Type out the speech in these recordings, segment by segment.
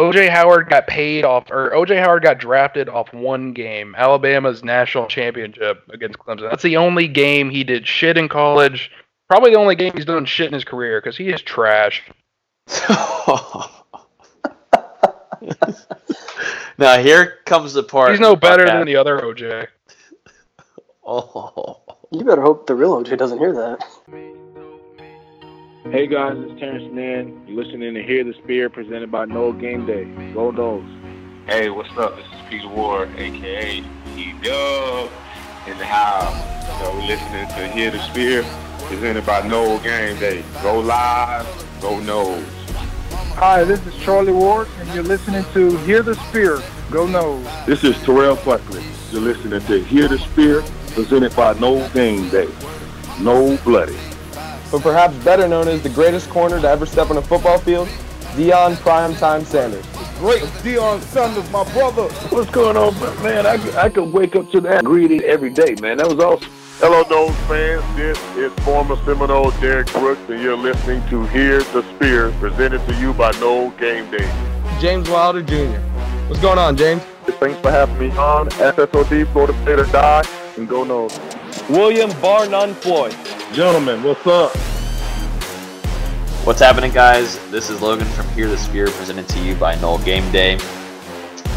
OJ Howard got paid off, or OJ Howard got drafted off one game, Alabama's national championship against Clemson. That's the only game he did shit in college. Probably the only game he's done shit in his career because he is trash. now here comes the part. He's no better than the other OJ. Oh. You better hope the real OJ doesn't hear that. Hey guys, it's Terance Mann. You're listening to Hear the Spear presented by Nole Game Day. Go Noles. Hey, what's up? This is Peter Ward, aka E Dub in the house. So we're listening to Hear the Spear presented by Nole Game Day. Go live, go Noles. Hi, this is Charlie Ward, and you're listening to Hear the Spear. Go Noles. This is Terrell Buckley. You're listening to Hear the Spear presented by Nole Game Day. No Bloody but perhaps better known as the greatest corner to ever step on a football field, Deion Primetime Sanders. Great Deion Sanders, my brother. What's going on, man? I, I could wake up to that greeting every day, man. That was awesome. Hello, Noles fans. This is former Seminole Derrick Brooks, and you're listening to Hear the Spear, presented to you by Nole Game Day. James Wilder Jr. What's going on, James? Thanks for having me on. SSOD, Florida State or Die, and go Noles. William Bar None Floyd. Gentlemen, what's up? What's happening, guys? This is Logan from Hear the Spear, presented to you by Nole Game Day.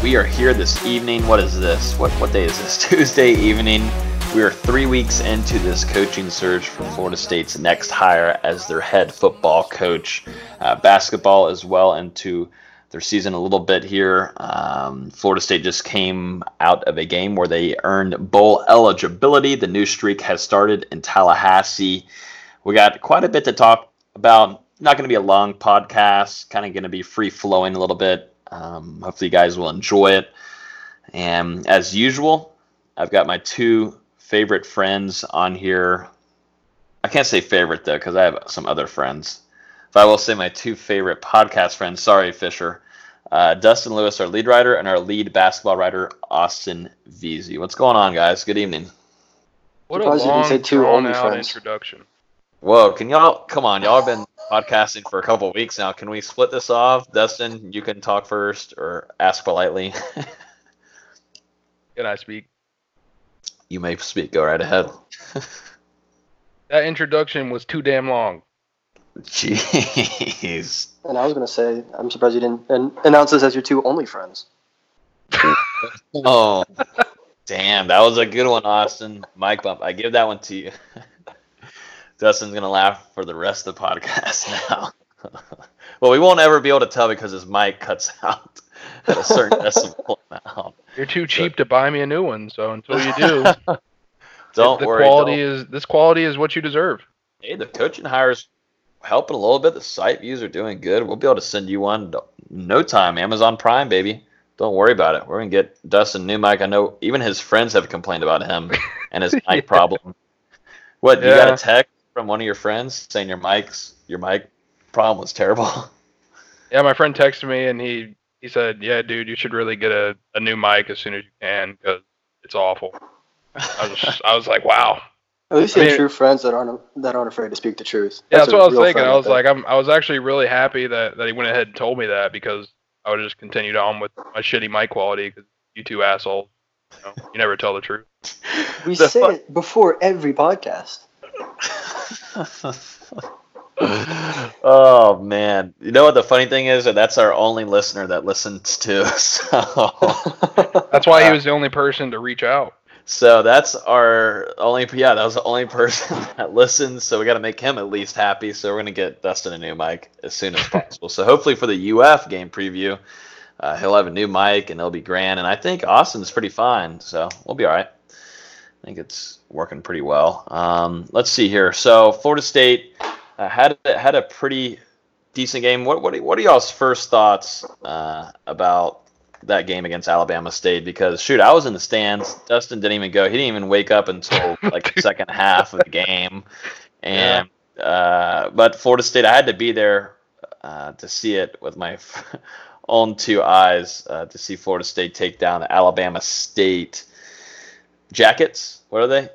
We are here this evening. What is this? What what day is this? Tuesday evening. We are three weeks into this coaching search for Florida State's next hire as their head football coach. Uh, basketball as well into their season a little bit here. Um, Florida State just came out of a game where they earned bowl eligibility. The new streak has started in Tallahassee. We got quite a bit to talk about. Not going to be a long podcast, kind of going to be free flowing a little bit. Um, hopefully, you guys will enjoy it. And as usual, I've got my two favorite friends on here. I can't say favorite though, because I have some other friends. But I will say my two favorite podcast friends. Sorry, Fisher. Uh, Dustin Lewis, our lead writer, and our lead basketball writer, Austin Veazey. What's going on, guys? Good evening. What a long, say two only friends. introduction. Whoa, can y'all come on? Y'all have been podcasting for a couple weeks now. Can we split this off? Dustin, you can talk first or ask politely. can I speak? You may speak. Go right ahead. that introduction was too damn long. Jeez. And I was gonna say, I'm surprised you didn't an- announce this as your two only friends. oh, damn! That was a good one, Austin. Mike bump. I give that one to you. Dustin's gonna laugh for the rest of the podcast now. well, we won't ever be able to tell because his mic cuts out at a certain decibel amount. You're too cheap to buy me a new one, so until you do, don't the worry. Quality don't. is this quality is what you deserve. Hey, the coaching hires helping a little bit. The site views are doing good. We'll be able to send you one no time. Amazon Prime, baby. Don't worry about it. We're gonna get Dustin new mic. I know even his friends have complained about him and his yeah. mic problem. What you got a text from one of your friends saying your mic's your mic problem was terrible? Yeah, my friend texted me and he he said, "Yeah, dude, you should really get a, a new mic as soon as you can because it's awful." I was just, I was like, "Wow." At least you I mean, have true friends that aren't that aren't afraid to speak the truth. Yeah, that's, that's what I was thinking. I was like, I'm, I was actually really happy that, that he went ahead and told me that because I would have just continued on with my shitty mic quality because you two assholes, you, know, you never tell the truth. We the say fu- it before every podcast. oh man! You know what the funny thing is? That that's our only listener that listens to us. So. that's why he uh, was the only person to reach out. So that's our only. Yeah, that was the only person that listens. So we got to make him at least happy. So we're gonna get Dustin a new mic as soon as possible. so hopefully for the UF game preview, uh, he'll have a new mic and it'll be grand. And I think Austin's pretty fine. So we'll be all right. I think it's working pretty well. Um, let's see here. So Florida State uh, had had a pretty decent game. What what what are y'all's first thoughts uh, about that game against Alabama State because shoot, I was in the stands. Dustin didn't even go. He didn't even wake up until like the second half of the game. And yeah. uh, but Florida State, I had to be there uh, to see it with my own two eyes uh, to see Florida State take down the Alabama State Jackets. What are they?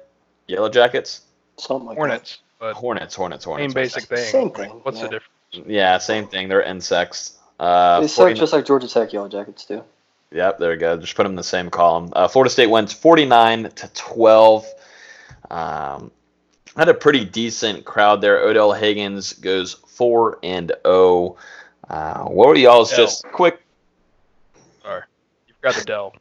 Yellow Jackets. Something like Hornets. That. Hornets. Hornets. Hornets. Same basic thing. Same thing. What's yeah. the difference? Yeah, same thing. They're insects. Uh, they suck 49 just like Georgia Tech Yellow Jackets do. Yep, there we go. Just put them in the same column. Uh, Florida State wins 49 to 12. Um, had a pretty decent crowd there. Odell Haggins goes 4 and 0. Uh, what were y'all's Dell. just quick? Sorry, you forgot the Dell.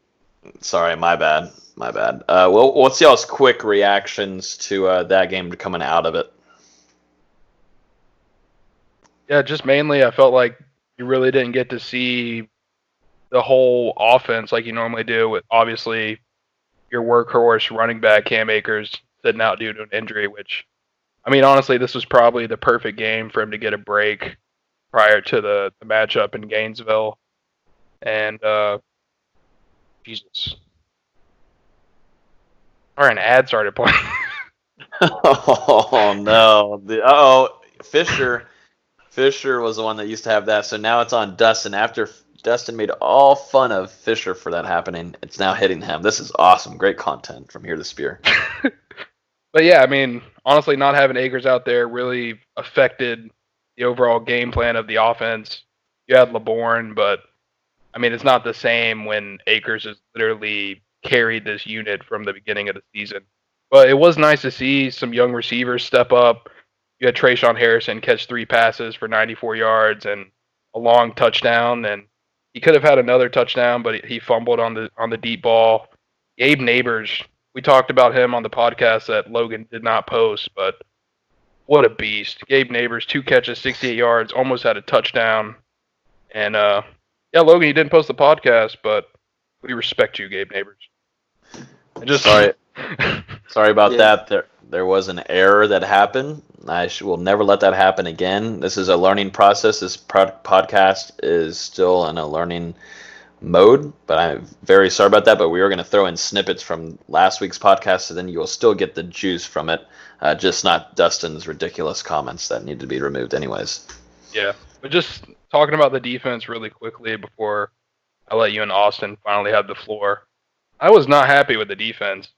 Sorry, my bad. My bad. Uh, well, what's y'all's quick reactions to uh, that game coming out of it? Yeah, just mainly I felt like you really didn't get to see the whole offense like you normally do with obviously your workhorse running back Cam Akers sitting out due to an injury, which I mean honestly this was probably the perfect game for him to get a break prior to the, the matchup in Gainesville. And uh Jesus. Or an ad started playing. oh no! The oh Fisher, Fisher was the one that used to have that. So now it's on Dustin. After Dustin made all fun of Fisher for that happening, it's now hitting him. This is awesome. Great content from here to Spear. But yeah, I mean, honestly, not having Akers out there really affected the overall game plan of the offense. You had Laybourne, but I mean, it's not the same when Akers has literally carried this unit from the beginning of the season. But it was nice to see some young receivers step up. You had Tre'Shaun Harrison catch three passes for 94 yards and a long touchdown, and he could have had another touchdown, but he fumbled on the on the deep ball. Gabe Nabers, we talked about him on the podcast that Logan did not post, but what a beast. Gabe Nabers, two catches, 68 yards, almost had a touchdown. And uh yeah, Logan, you didn't post the podcast, but we respect you, Gabe Nabers. And just Sorry, sorry about Yeah. that. There, there was an error that happened. I sh- will never let that happen again. This is a learning process. This pro- podcast is still in a learning mode, but I'm very sorry about that. But we are going to throw in snippets from last week's podcast, so then you will still get the juice from it. Uh, just not Dustin's ridiculous comments that need to be removed, anyways. Yeah, but just talking about the defense really quickly before I let you and Austin finally have the floor. I was not happy with the defense.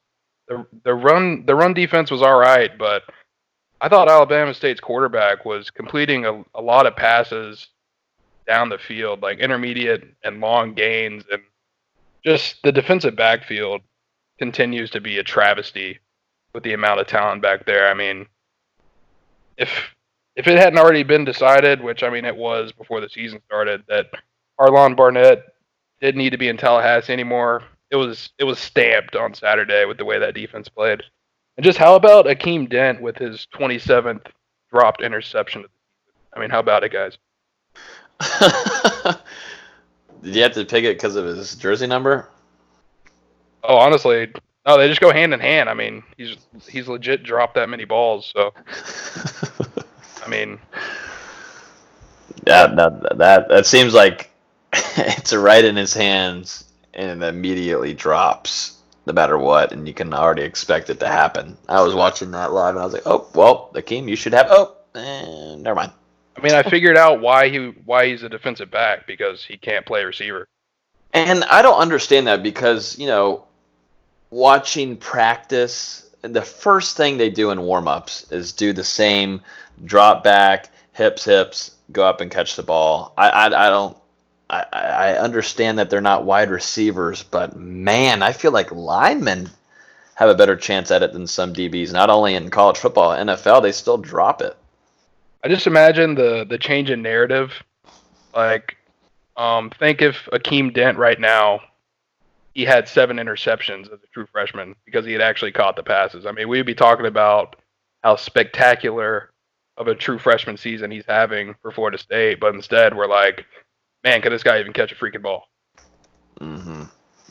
The the run The run defense was all right, but I thought Alabama State's quarterback was completing a, a lot of passes down the field, like intermediate and long gains, and just the defensive backfield continues to be a travesty with the amount of talent back there. I mean, if if it hadn't already been decided, which I mean it was before the season started, that Harlon Barnett didn't need to be in Tallahassee anymore, it was it was stamped on Saturday with the way that defense played. And just how about Akeem Dent with his 27th dropped interception? of the season? I mean, how about it, guys? Did you have to pick it because of his jersey number? Oh, honestly, no, they just go hand in hand. I mean, he's he's legit dropped that many balls. So, I mean, Yeah, that that that seems like it's right in his hands and it immediately drops no matter what, and you can already expect it to happen. I was watching that live and I was like, oh well, Akeem, you should have. Oh, eh, never mind. I mean, I figured out why he why he's a defensive back because he can't play receiver. And I don't understand that because you know, watching practice, the first thing they do in warm-ups is do the same drop back, hips, hips, go up and catch the ball. I I, I don't. I, I understand that they're not wide receivers, but man, I feel like linemen have a better chance at it than some DBs. Not only in college football, NFL, they still drop it. I just imagine the the change in narrative. Like, um, think if Akeem Dent right now, he had seven interceptions as a true freshman because he had actually caught the passes. I mean, we'd be talking about how spectacular of a true freshman season he's having for Florida State, but instead we're like, man, could this guy even catch a freaking ball? Mm-hmm.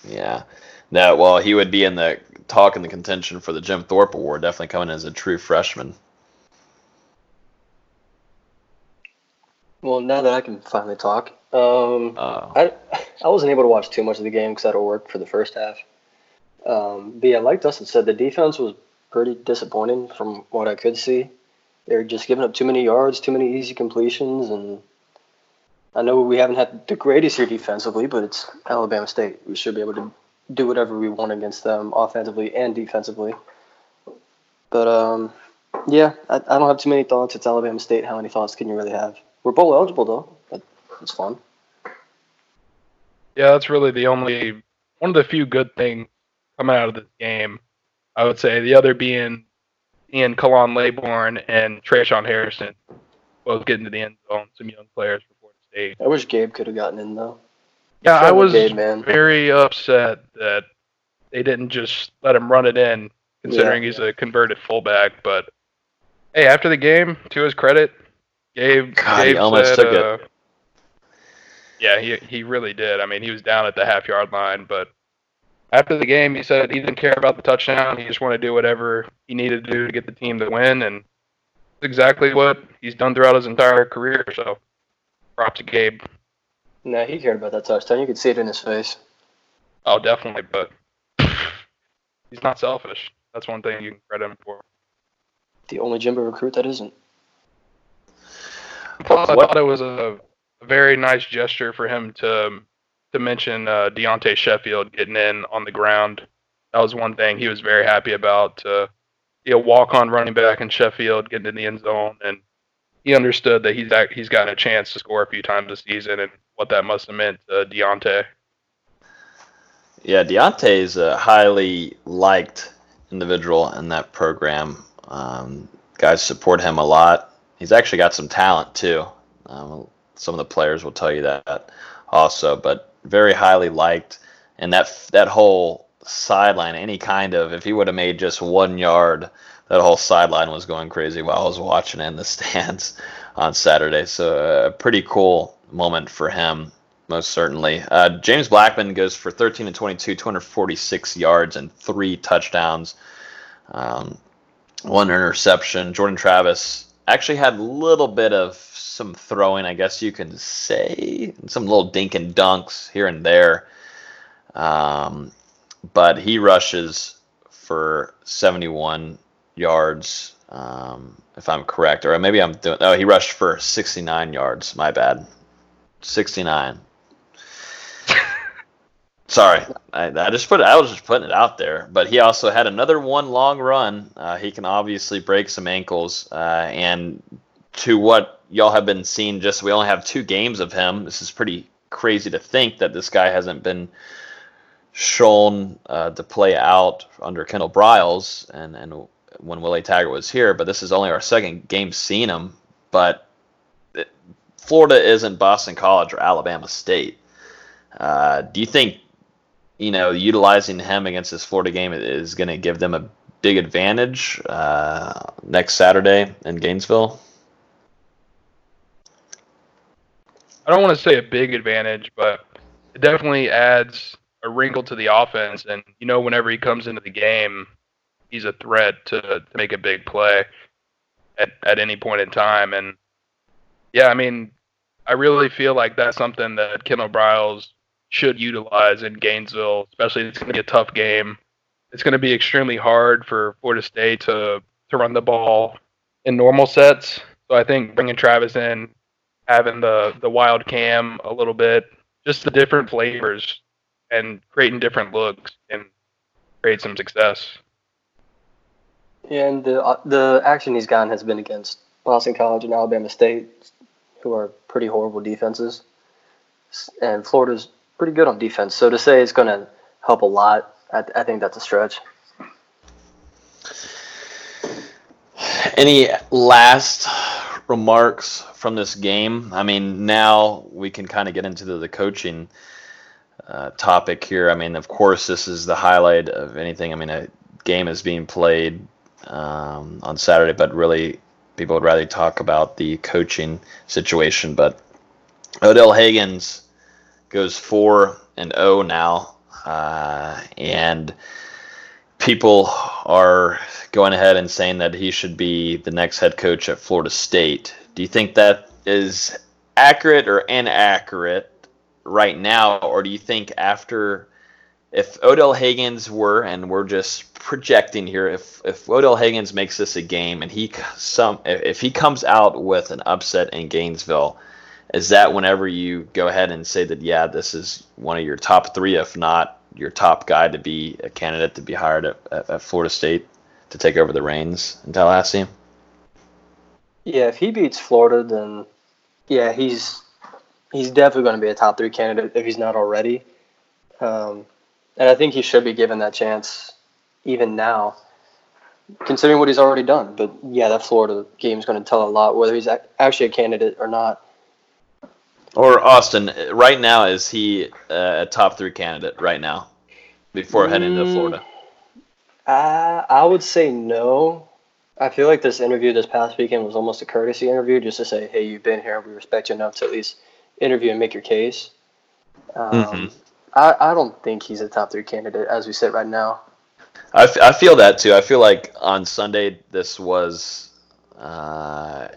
Yeah. No, well, he would be in the talk in the contention for the Jim Thorpe Award, definitely coming as a true freshman. Well, now that I can finally talk, um, Uh, I I wasn't able to watch too much of the game because I had to work for the first half. Um, but yeah, like Dustin said, the defense was pretty disappointing from what I could see. They were just giving up too many yards, too many easy completions, and I know we haven't had the greatest year defensively, but it's Alabama State. We should be able to do whatever we want against them, offensively and defensively. But um, yeah, I, I don't have too many thoughts. It's Alabama State. How many thoughts can you really have? We're bowl eligible though. That, that's fun. Yeah, that's really the only one of the few good things coming out of this game. I would say the other being Ian Khalan Laybourne and Tre'Shaun Harrison both getting to the end zone. Some young players for State. I wish Gabe could have gotten in though. Yeah, I was Gabe, man. very upset that they didn't just let him run it in, considering he's a converted fullback. But hey, after the game, to his credit, Gabe, God, he Gabe almost said, took it. uh, Yeah, he he really did. I mean, he was down at the half yard line, but after the game, he said he didn't care about the touchdown. He just wanted to do whatever he needed to do to get the team to win, and it's exactly what he's done throughout his entire career. So, props to Gabe. No, he cared about that touchdown. You could see it in his face. Oh, definitely, but he's not selfish. That's one thing you can credit him for. The only Jimbo recruit that isn't. Plus, I What- thought it was a, very nice gesture for him to to mention uh, Deontay Sheffield getting in on the ground. That was one thing he was very happy about. To be a walk-on running back in Sheffield getting in the end zone, and he understood that he's he's gotten a chance to score a few times this season, and what that must have meant to Deontay. Yeah, Deontay is a highly liked individual in that program. Um, guys support him a lot. He's actually got some talent too. Um, some of the players will tell you that also, but very highly liked. And that that whole sideline, any kind of, if he would have made just one yard, that whole sideline was going crazy while I was watching in the stands on Saturday. So a pretty cool moment for him most certainly. Uh, James Blackman goes for 13 and 22, 246 yards and three touchdowns, um, one interception. Jordan Travis actually had a little bit of some throwing, I guess you can say, some little dink and dunks here and there. Um, but he rushes for 71 yards, um, if I'm correct, or maybe I'm doing. Oh, he rushed for 69 yards. My bad. 69. Sorry, I, I just put it, I was just putting it out there. But he also had another one long run. Uh, he can obviously break some ankles, uh, and to what y'all have been seeing, just we only have two games of him. This is pretty crazy to think that this guy hasn't been shown uh, to play out under Kendall Briles and and when Willie Taggart was here. But this is only our second game seeing him. But it- Florida isn't Boston College or Alabama State. Uh, do you think you know utilizing him against this Florida game is going to give them a big advantage uh, next Saturday in Gainesville? I don't want to say a big advantage, but it definitely adds a wrinkle to the offense. And you know, whenever he comes into the game, he's a threat to, to make a big play at at any point in time. And yeah, I mean, I really feel like that's something that Kendall Briles should utilize in Gainesville, especially it's going to be a tough game. It's going to be extremely hard for Florida State to to run the ball in normal sets. So I think bringing Travis in, having the the wild cam a little bit, just the different flavors and creating different looks and create some success. And the uh, the action he's gotten has been against Boston College and Alabama State, who are pretty horrible defenses, and Florida's pretty good on defense. So to say it's going to help a lot, I, I think that's a stretch. Any last remarks from this game? I mean, now we can kind of get into the, the coaching uh, topic here. I mean, of course, this is the highlight of anything. I mean, a game is being played um, on Saturday, but really, people would rather talk about the coaching situation. But Odell Haggins goes four and zero now, uh, and people are going ahead and saying that he should be the next head coach at Florida State. Do you think that is accurate or inaccurate right now, or do you think after if Odell Haggins were, and we're just projecting here, if if Odell Haggins makes this a game and he some if if he comes out with an upset in Gainesville, is that whenever you go ahead and say that yeah, this is one of your top three, if not your top guy to be a candidate to be hired at, at, at Florida State to take over the reins in Tallahassee? Yeah, if he beats Florida, then yeah, he's he's definitely going to be a top three candidate if he's not already. Um, and I think he should be given that chance even now, considering what he's already done. But yeah, that Florida game is going to tell a lot whether he's actually a candidate or not. Or Austin, right now is he a top three candidate right now before mm, heading to mm, Florida? I I would say no. I feel like this interview this past weekend was almost a courtesy interview, just to say, hey, you've been here, we respect you enough to at least interview and make your case. Um, mm-hmm. I, I don't think he's a top three candidate as we sit right now. I, f- I feel that too. I feel like on Sunday this was, uh,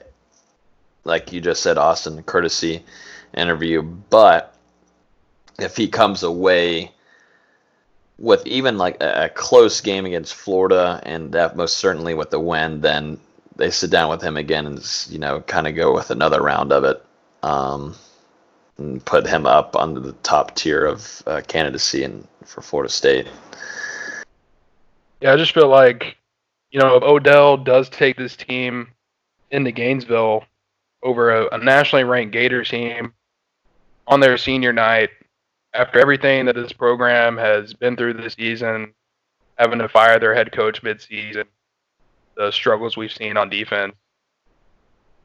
like you just said, Austin, courtesy interview. But if he comes away with even like a, a close game against Florida, and that most certainly with the win, then they sit down with him again and you know kind of go with another round of it. Um, and put him up under the top tier of uh, candidacy and for Florida State. Yeah, I just feel like, you know, if Odell does take this team into Gainesville over a, a nationally ranked Gators team on their senior night, after everything that this program has been through this season, having to fire their head coach midseason, the struggles we've seen on defense,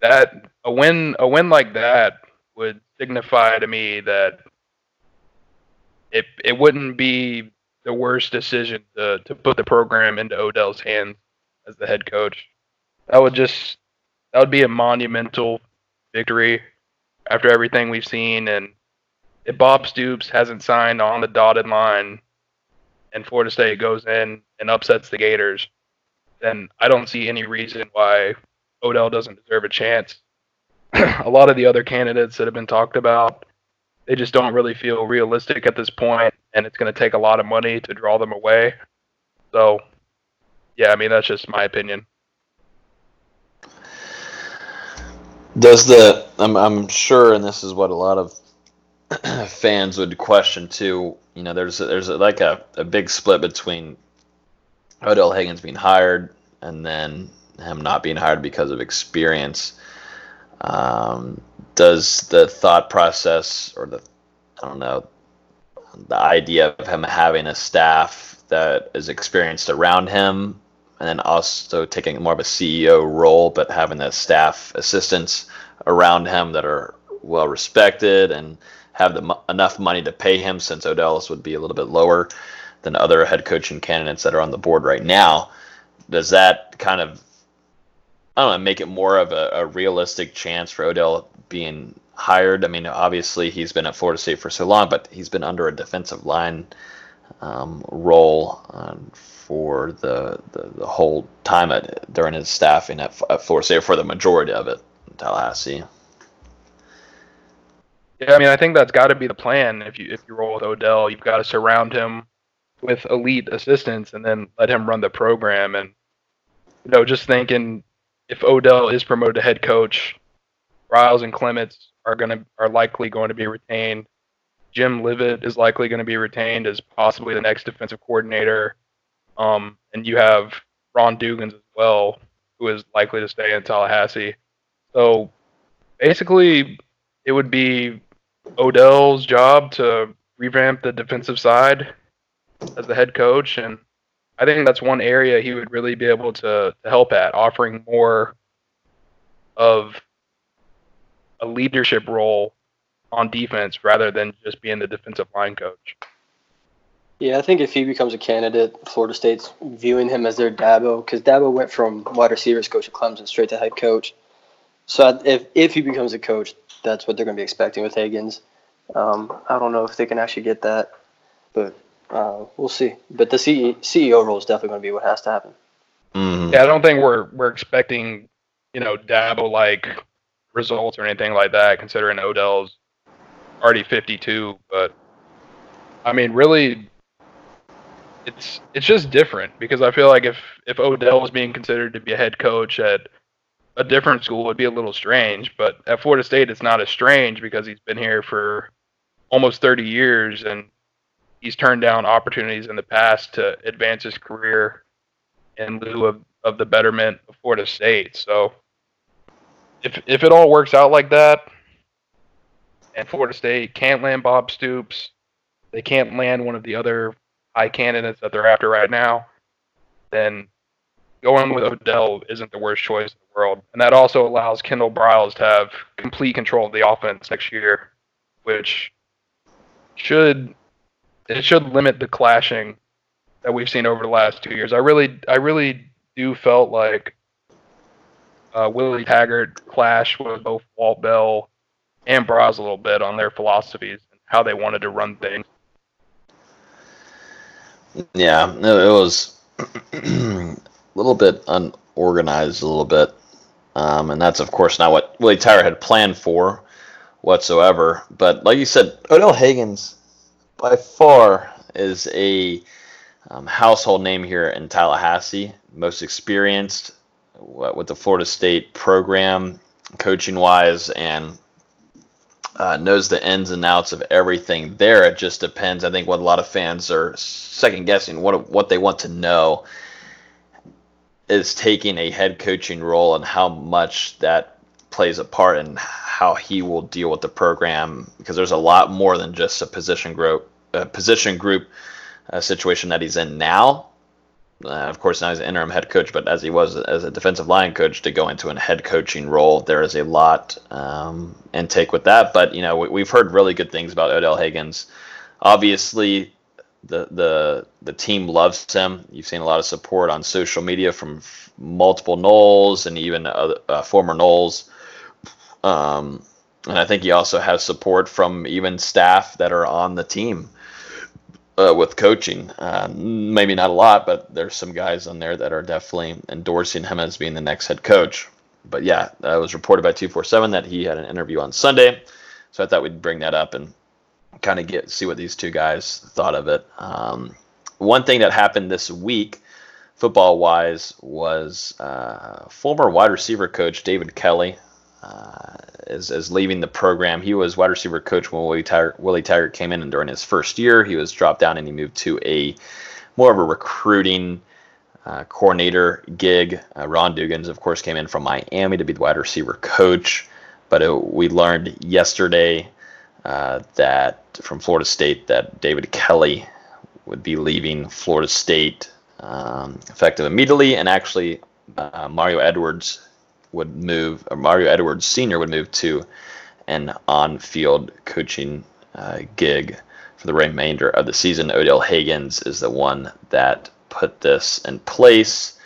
that a win a win like that would signify to me that it it wouldn't be the worst decision to to put the program into Odell's hands as the head coach. That would just that would be a monumental victory after everything we've seen and if Bob Stoops hasn't signed on the dotted line and Florida State goes in and upsets the Gators, then I don't see any reason why Odell doesn't deserve a chance a lot of the other candidates that have been talked about, they just don't really feel realistic at this point, and it's going to take a lot of money to draw them away. So, yeah, I mean that's just my opinion. Does the I'm I'm sure, and this is what a lot of fans would question too. You know, there's a, there's a, like a, a big split between Odell Haggins being hired and then him not being hired because of experience. Um, does the thought process or the I don't know the idea of him having a staff that is experienced around him and then also taking more of a CEO role, but having the staff assistants around him that are well respected and have the, enough money to pay him, since Odell's would be a little bit lower than other head coaching candidates that are on the board right now. Does that kind of I don't know, make it more of a, a, realistic chance for Odell being hired. I mean, obviously he's been at Florida State for so long, but he's been under a defensive line um, role um, for the, the, the whole time at, during his staffing at, at Florida State for the majority of it in Tallahassee. Yeah, I mean, I think that's got to be the plan. If you if you roll with Odell, you've got to surround him with elite assistants and then let him run the program. And you know, just thinking if Odell is promoted to head coach, Briles and Clements are gonna are likely going to be retained. Jim Leavitt is likely going to be retained as possibly the next defensive coordinator. Um, and you have Ron Dugans as well, who is likely to stay in Tallahassee. So basically, it would be Odell's job to revamp the defensive side as the head coach and I think that's one area he would really be able to, to help at, offering more of a leadership role on defense rather than just being the defensive line coach. Yeah, I think if he becomes a candidate, Florida State's viewing him as their Dabo because Dabo went from wide receivers coach at Clemson straight to head coach. So if if he becomes a coach, that's what they're going to be expecting with Haggins. Um, I don't know if they can actually get that, but uh, we'll see. But the CEO role is definitely going to be what has to happen. Mm. Yeah, I don't think we're we're expecting you know Dabo like results or anything like that. Considering Odell's already 52, but I mean, really, it's it's just different because I feel like if if Odell was being considered to be a head coach at a different school, it'd be a little strange. But at Florida State, it's not as strange because he's been here for almost 30 years and he's turned down opportunities in the past to advance his career in lieu of, of the betterment of Florida State. So if if it all works out like that, and Florida State can't land Bob Stoops, they can't land one of the other high candidates that they're after right now, then going with Odell isn't the worst choice in the world. And that also allows Kendall Briles to have complete control of the offense next year, which should it should limit the clashing that we've seen over the last two years. I really I really do felt like uh, Willie Taggart clashed with both Walt Bell and Briles a little bit on their philosophies and how they wanted to run things. Yeah, it was a little bit unorganized, a little bit, um, and that's of course not what Willie Taggart had planned for whatsoever. But like you said, Odell Haggins by far is a um, household name here in Tallahassee, most experienced with the Florida State program, coaching wise, and uh, knows the ins and outs of everything there. It just depends. I think what a lot of fans are second guessing what what they want to know is taking a head coaching role and how much that plays a part in how he will deal with the program because there's a lot more than just a position group a position group uh, situation that he's in now uh, of course, now he's an interim head coach, but as he was as a defensive line coach to go into a head coaching role, there is a lot um, take with that. But you know, we, have heard really good things about Odell Haggins. Obviously, the the the team loves him. You've seen a lot of support on social media from f- multiple Noles and even uh, former Noles. Um, and I think he also has support from even staff that are on the team uh, with coaching. Uh, maybe not a lot, but there's some guys on there that are definitely endorsing him as being the next head coach. But yeah, it was reported by 247 that he had an interview on Sunday. So I thought we'd bring that up and kind of get see what these two guys thought of it. Um, one thing that happened this week, football wise, was uh, former wide receiver coach David Kelly uh, is, is leaving the program. He was wide receiver coach when Willie Taggart, Willie Taggart came in, and during his first year, he was dropped down and he moved to a more of a recruiting uh, coordinator gig. Uh, Ron Dugans, of course, came in from Miami to be the wide receiver coach. But it, we learned yesterday uh, that from Florida State that David Kelly would be leaving Florida State um, effective immediately, and actually uh, Mario Edwards would move, or Mario Edwards Sr. would move to an on field coaching uh, gig for the remainder of the season. Odell Haggins is the one that put this in place.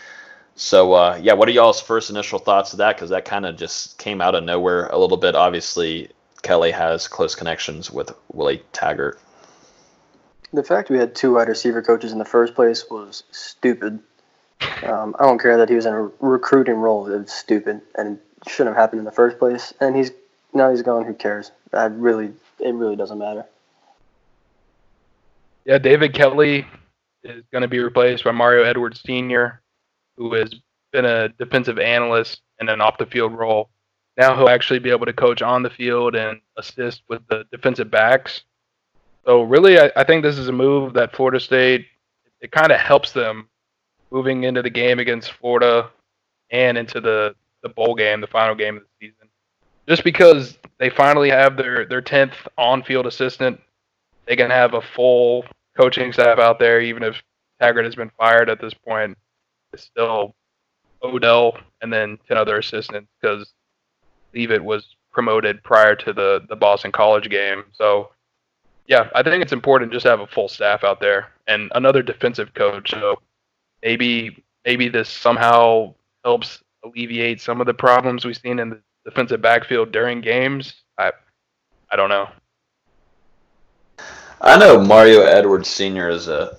So, uh, yeah, what are y'all's first initial thoughts of that? Because that kind of just came out of nowhere a little bit. Obviously, Kelly has close connections with Willie Taggart. The fact we had two wide receiver coaches in the first place was stupid. Um, I don't care that he was in a recruiting role. It was stupid and shouldn't have happened in the first place. And he's now he's gone. Who cares? I really, it really doesn't matter. Yeah, David Kelly is going to be replaced by Mario Edwards Sr., who has been a defensive analyst in an off the field role. Now he'll actually be able to coach on the field and assist with the defensive backs. So really, I, I think this is a move that Florida State it kind of helps them moving into the game against Florida and into the, the bowl game, the final game of the season. Just because they finally have their, their 10th on field assistant, they can have a full coaching staff out there, even if Taggart has been fired at this point. It's still Odell and then 10 other assistants because Leavitt was promoted prior to the, the Boston College game. So, yeah, I think it's important just to have a full staff out there and another defensive coach. So maybe maybe this somehow helps alleviate some of the problems we've seen in the defensive backfield during games. I I don't know. I know Mario Edwards Sr. is a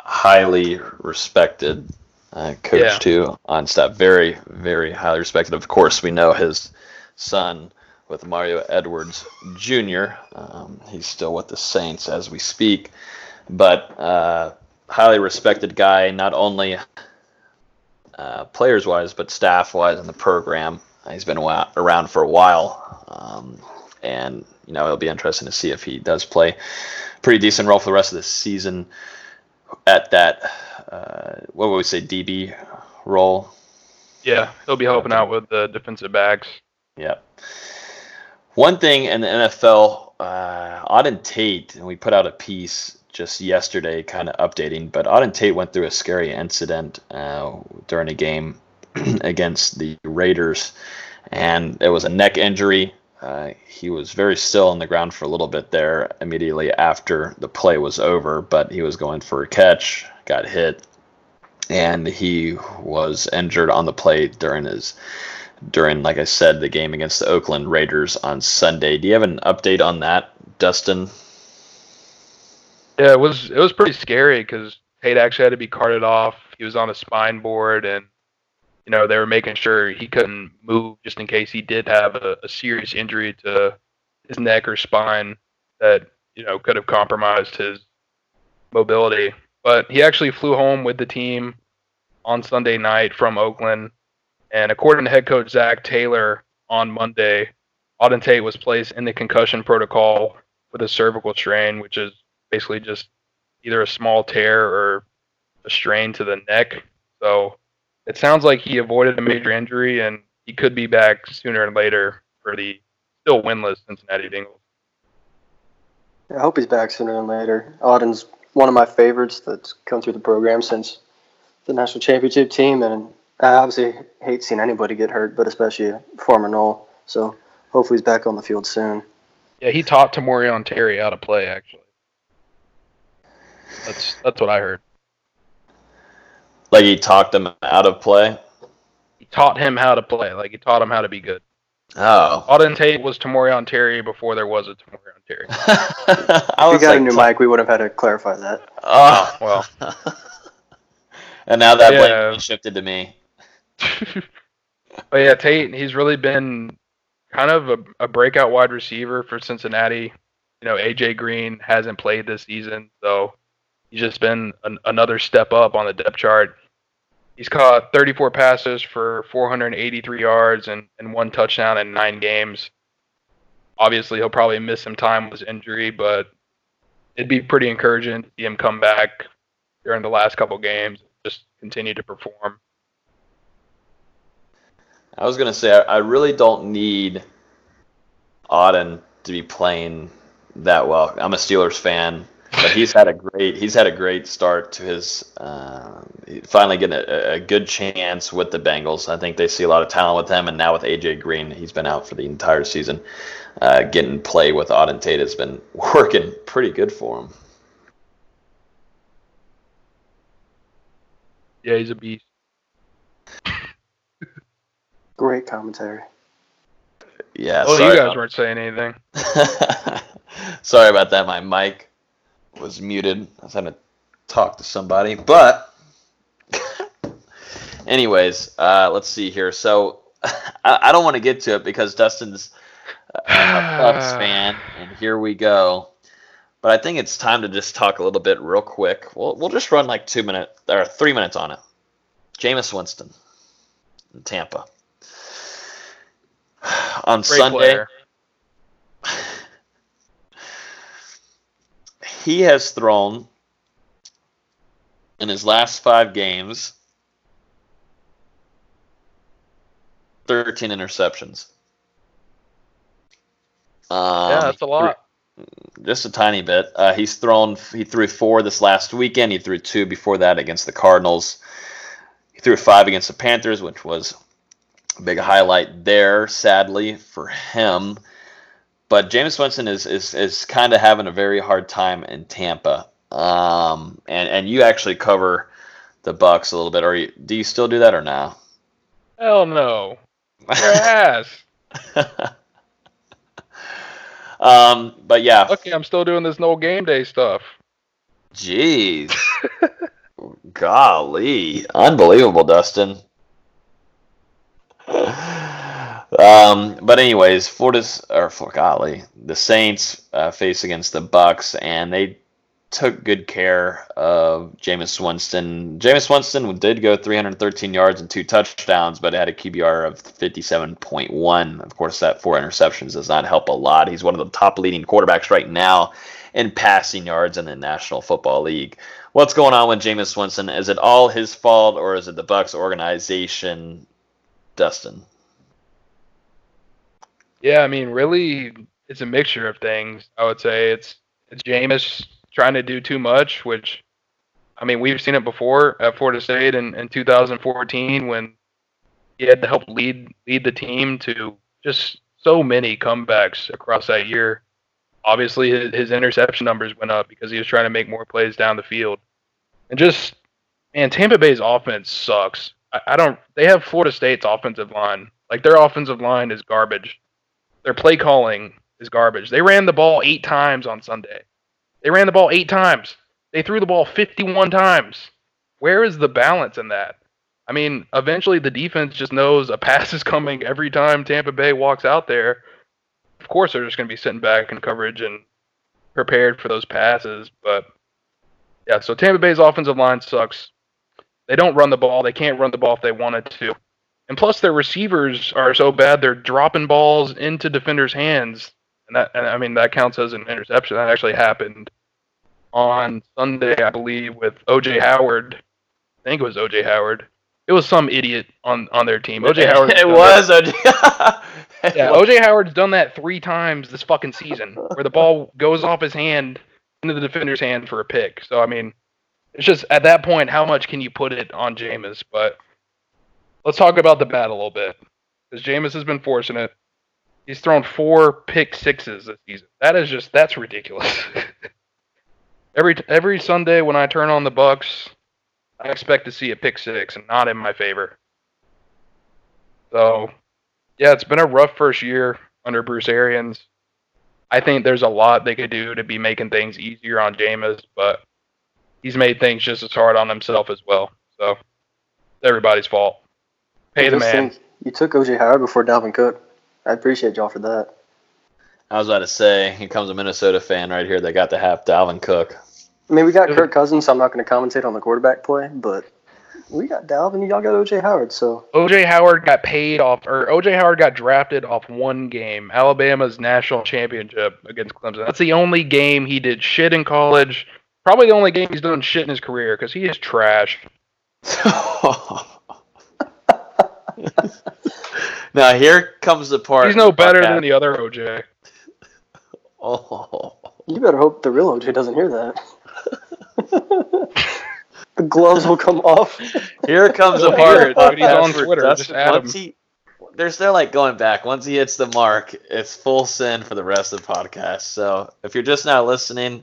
highly respected uh, coach yeah. too on staff. Very, very highly respected. Of course, we know his son with Mario Edwards Jr. Um, he's still with the Saints as we speak, but uh, highly respected guy, not only uh, players wise, but staff wise in the program. He's been around for a while, um, and you know it'll be interesting to see if he does play pretty decent role for the rest of the season at that. Uh, what would we say, DB role? Yeah, he'll be helping out with the defensive backs. Yeah. One thing in the NFL, uh, Auden Tate, and we put out a piece just yesterday, kind of updating, but Auden Tate went through a scary incident uh, during a game against the Raiders, and it was a neck injury. Uh, he was very still on the ground for a little bit there immediately after the play was over, but he was going for a catch, got hit, and he was injured on the play during his during, like I said, the game against the Oakland Raiders on Sunday. Do you have an update on that, Dustin? Yeah, it was it was pretty scary because Tate actually had to be carted off. He was on a spine board, and you know they were making sure he couldn't move just in case he did have a, a serious injury to his neck or spine that you know could have compromised his mobility. But he actually flew home with the team on Sunday night from Oakland and according to head coach Zac Taylor on Monday, Auden Tate was placed in the concussion protocol with a cervical strain, which is basically just either a small tear or a strain to the neck. So it sounds like he avoided a major injury and he could be back sooner and later for the still winless Cincinnati Bengals. I hope he's back sooner than later. Auden's one of my favorites that's come through the program since the national championship team, and I obviously hate seeing anybody get hurt, but especially a former Nole. So hopefully he's back on the field soon. Yeah, he taught Tamorrion Terry how to play. Actually, that's that's what I heard. Like he talked him out of play. He taught him how to play. Like he taught him how to be good. Oh. Auden Tate was Tamorrion Terry before there was a Tamorrion Terry. if you got like, a new t- mic, we would have had to clarify that. Oh well. and now that yeah. blame shifted to me. but yeah, Tate, he's really been kind of a, a breakout wide receiver for Cincinnati. You know, AJ Green hasn't played this season, so he's just been an, another step up on the depth chart. He's caught 34 passes for 483 yards and, and one touchdown in nine games. Obviously, he'll probably miss some time with injury, but it'd be pretty encouraging to see him come back during the last couple games, and just continue to perform. I was gonna say I really don't need Auden to be playing that well. I'm a Steelers fan, but he's had a great he's had a great start to his uh, finally getting a, a, good chance with the Bengals. I think they see a lot of talent with him, and now with AJ Green, he's been out for the entire season. Uh, getting play with Auden Tate has been working pretty good for him. Yeah, he's a beast. Great commentary. Yeah. Oh, you guys weren't saying anything. sorry about that. My mic was muted. I was having to talk to somebody. But, anyways, uh, let's see here. So, I, I don't want to get to it because Dustin's a Bucks fan, and here we go. But I think it's time to just talk a little bit real quick. We'll we'll just run like two minutes or three minutes on it. Jameis Winston, in Tampa on Great Sunday. He has thrown in his last five games 13 interceptions. Um, yeah, that's a lot. Just a tiny bit. Uh, he's thrown. He threw four this last weekend. He threw two before that against the Cardinals. He threw five against the Panthers, which was a big highlight there, sadly for him. But James Winston is is, is kind of having a very hard time in Tampa. Um, and and you actually cover the Bucks a little bit. Or you, do you still do that or now? Hell no. Ass. um, but yeah. Okay, I'm still doing this Nole Game Day stuff. Jeez. Golly, unbelievable, Dustin. Um, but anyways, Florida's or for golly, the Saints uh, face against the Bucks, and they took good care of Jameis Winston. Jameis Winston did go 313 yards and two touchdowns, but had a QBR of 57.1. Of course, that four interceptions does not help a lot. He's one of the top leading quarterbacks right now in passing yards in the National Football League. What's going on with Jameis Winston? Is it all his fault, or is it the Bucks organization Dustin. Yeah, I mean, really, it's a mixture of things. I would say it's it's Jameis trying to do too much, which, I mean, we've seen it before at Florida State in, in 2014 when he had to help lead lead the team to just so many comebacks across that year. Obviously, his, his interception numbers went up because he was trying to make more plays down the field, and just man, Tampa Bay's offense sucks. I, I don't. They have Florida State's offensive line. Like their offensive line is garbage. Their play calling is garbage. They ran the ball eight times on Sunday. They ran the ball eight times. They threw the ball 51 times. Where is the balance in that? I mean, eventually the defense just knows a pass is coming every time Tampa Bay walks out there. Of course, they're just going to be sitting back in coverage and prepared for those passes. But yeah, so Tampa Bay's offensive line sucks. They don't run the ball. They can't run the ball if they wanted to. And plus, their receivers are so bad they're dropping balls into defenders' hands, and that and I mean that counts as an interception. That actually happened on Sunday, I believe, with OJ Howard. I think it was OJ Howard. It was some idiot on on their team. OJ Howard. it was OJ. yeah, OJ Howard's done that three times this fucking season, where the ball goes off his hand into the defender's hand for a pick. So I mean, it's just at that point, how much can you put it on Jameis? But let's talk about the bat a little bit, because Jameis has been it. He's thrown four pick sixes this season. That is just that's ridiculous. every every Sunday when I turn on the Bucs, I expect to see a pick six, and not in my favor. So, yeah, it's been a rough first year under Bruce Arians. I think there's a lot they could do to be making things easier on Jameis, but he's made things just as hard on himself as well. So, it's everybody's fault. Pay the man. think, You took OJ Howard before Dalvin Cook. I appreciate y'all for that. I was about to say, here comes a Minnesota fan right here that got to have Dalvin Cook. I mean, we got Kirk Cousins, so I'm not going to commentate on the quarterback play, but we got Dalvin. Y'all got OJ Howard, so OJ Howard got paid off, or OJ Howard got drafted off one game, Alabama's national championship against Clemson. That's the only game he did shit in college. Probably the only game he's done shit in his career because he is trash. now here comes the part. He's no better than the other OJ. Oh, you better hope the real OJ doesn't hear that. the gloves will come off. Here comes the part. it, dude. He's on Twitter. Dustin. Just add Once him. he, they're still like going back. Once he hits the mark, it's full send for the rest of the podcast. So if you're just now listening,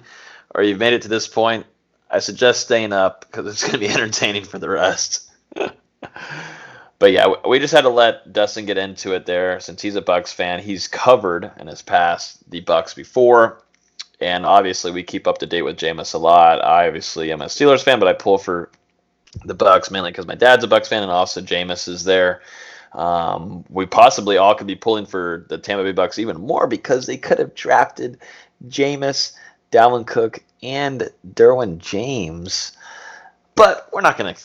or you've made it to this point, I suggest staying up because it's going to be entertaining for the rest. But yeah, we- just had to let Dustin get into it there since he's a Bucs fan. He's covered and has passed the Bucs before, and obviously we keep up to date with Jameis a lot. I obviously am a Steelers fan, but I pull for the Bucs mainly because my dad's a Bucs fan, and also Jameis is there. Um, we possibly all could be pulling for the Tampa Bay Bucs even more because they could have drafted Jameis, Dalvin Cook, and Derwin James. But we're not gonna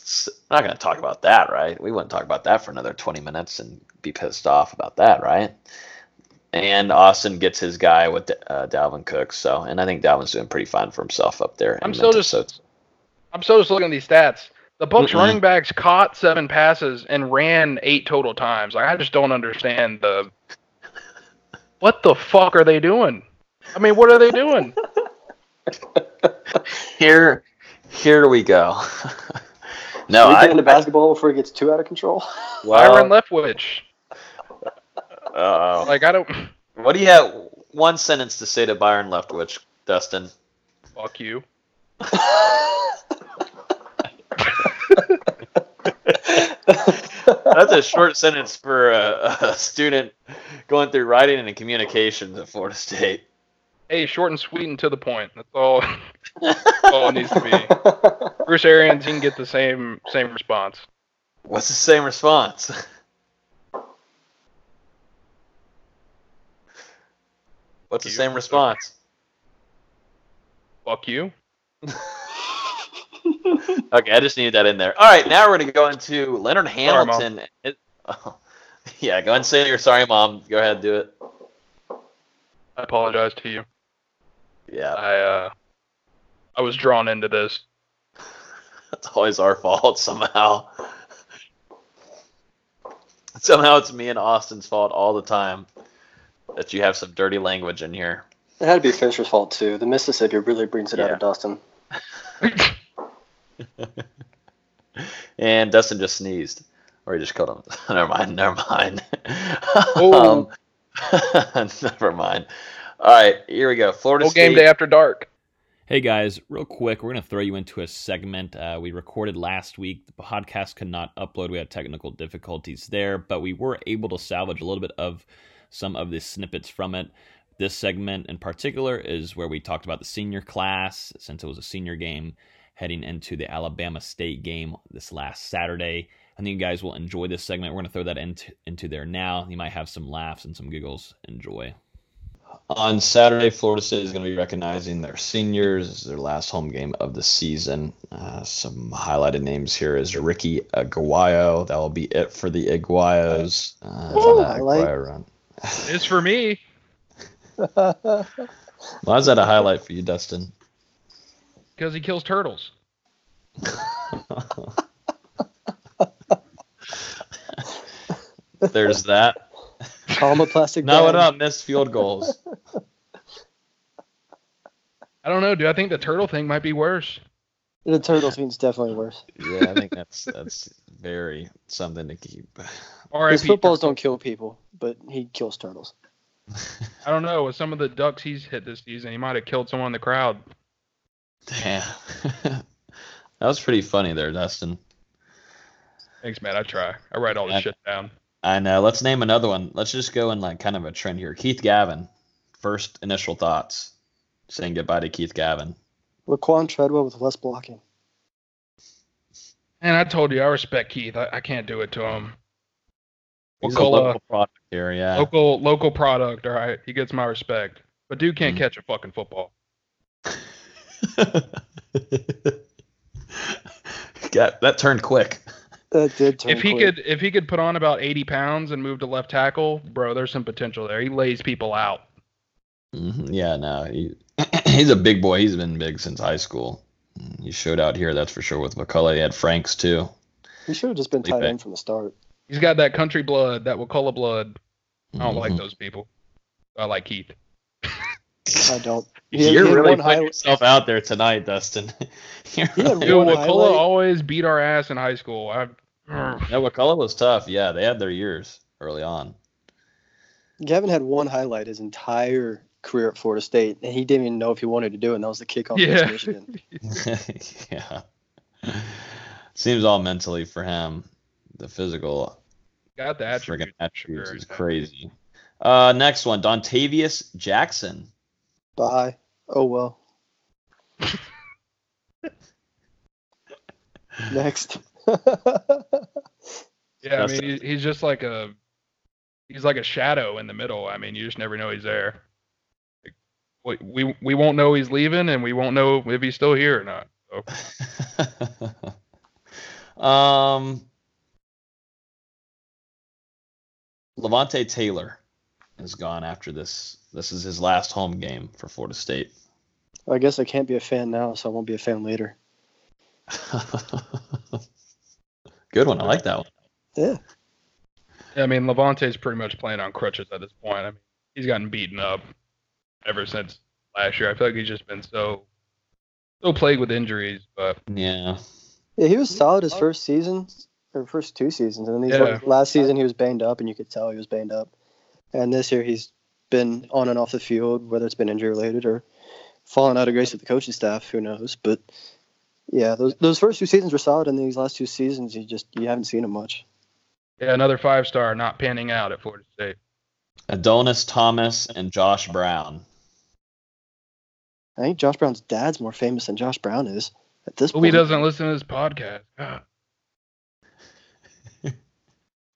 not gonna talk about that, right? We wouldn't talk about that for another 20 minutes and be pissed off about that, right? And Austin gets his guy with uh, Dalvin Cook, so and I think Dalvin's doing pretty fine for himself up there. I'm still just I'm still just looking at these stats. The Bucs Mm-mm. running backs caught seven passes and ran eight total times. Like I just don't understand the what the fuck are they doing? I mean, what are they doing? Here, here we go. no, we I, get into basketball before it gets too out of control. Byron Leftwich. uh, Like I don't what do you have? One sentence to say to Byron Leftwich, Dustin. fuck you. That's a short sentence for a, a student going through writing and communications at Florida State. Hey, short and sweet and to the point. That's all. That's all it needs to be. Bruce Arians, he can get the same same response. What's the same response? What's the You. same response? Fuck you. Okay, I just needed that in there. All right, now we're going to go into Leonard Mom. Hamilton. It- oh, yeah, go ahead and say you're sorry, Mom. Go ahead, and do it. I apologize to you. Yeah, I uh I was drawn into this. that's always our fault somehow. Somehow it's me and Austin's fault all the time. that you have some dirty language in here. It had to be Fisher's fault too. The Mississippi really brings it out of Dustin. And Dustin just sneezed, or he just killed him. never mind. Never mind. Oh. um, never mind. All right, here we go. Florida Full State. game day after dark. Hey guys, real quick, we're going to throw you into a segment uh, we recorded last week. The podcast could not upload. We had technical difficulties there, but we were able to salvage a little bit of some of the snippets from it. This segment in particular is where we talked about the senior class, since it was a senior game heading into the Alabama State game this last Saturday. I think you guys will enjoy this segment. We're going to throw that into, into there now. You might have some laughs and some giggles. Enjoy. On Saturday, Florida State is going to be recognizing their seniors. Their last home game of the season. Uh, some highlighted names here is Ricky Aguayo. That will be it for the Aguayos. Uh, it's on that highlight. Aguayo run. It's for me. Why is that a highlight for you, Dustin? Because he kills turtles. There's that. Call him a plastic Now what bag. about missed field goals? I don't know, dude. I think the turtle thing might be worse. The turtle thing's definitely worse. Yeah, I think that's that's very something to keep. His footballs don't kill people, but he kills turtles. I don't know. With some of the ducks he's hit this season, he might have killed someone in the crowd. Damn. that was pretty funny there, Dustin. Thanks, man. I try. I write all this Yeah. shit down. I know. Let's name another one. Let's just go in like kind of a trend here. Keith Gavin. First initial thoughts. Saying goodbye to Keith Gavin. Laquon Treadwell with less blocking. And I told you, I respect Keith. I, I can't do it to him. He's a local product here, yeah. local local product. All right, he gets my respect. But dude can't Mhm. catch a fucking football. Got that turned quick. That did turn If he quick. could, if he could put on about 80 pounds and move to left tackle, bro, there's some potential there. He lays people out. Mhm, Yeah, no, he, he's a big boy. He's been big since high school. He showed out here, that's for sure. With McCullough, he had Franks too. He should have just been tight Felipe. end from the start. He's got that country blood, that Wakulla blood. I don't like Mhm. those people. I like Keith. I don't. He You're he had really putting high- yourself out there tonight, Dustin. You're really- Dude, one Wakulla highlight. always beat our ass in high school. I, Yeah, McCullough was tough. Yeah, they had their years early on. Gavin had one highlight his entire career at Florida State, and he didn't even know if he wanted to do it, and that was the kickoff Yeah. against Michigan. yeah. Seems all mentally for him. The physical got the friggin' attributes. attributes Sure. is crazy. Uh, next one, Dontavius Jackson. Bye. Oh well. Next. Yeah, I mean, he, he's just like a, he's like a shadow in the middle. I mean, you just never know he's there. Like, we we we won't know he's leaving, and we won't know if he's still here or not. So, um, Levonta Taylor is gone after this. This is his last home game for Florida State. I guess I can't be a fan now, so I won't be a fan later. Good one. I like that one. Yeah. I mean, Levonta's pretty much playing on crutches at this point. I mean, he's gotten beaten up ever since last year. I feel like he's just been so so plagued with injuries. But Yeah. Yeah, he was solid his first season, or first two seasons, and then these Yeah. last season he was banged up, and you could tell he was banged up. And this year he's been on and off the field, whether it's been injury related or falling out of grace with the coaching staff, who knows? But yeah, those those first two seasons were solid, and these last two seasons you just you haven't seen him much. yeah, another five star not panning out at Florida State. Adonis Thomas and Josh Brown. I think Josh Brown's dad's more famous than Josh Brown is at this Hope he doesn't listen to this podcast. God.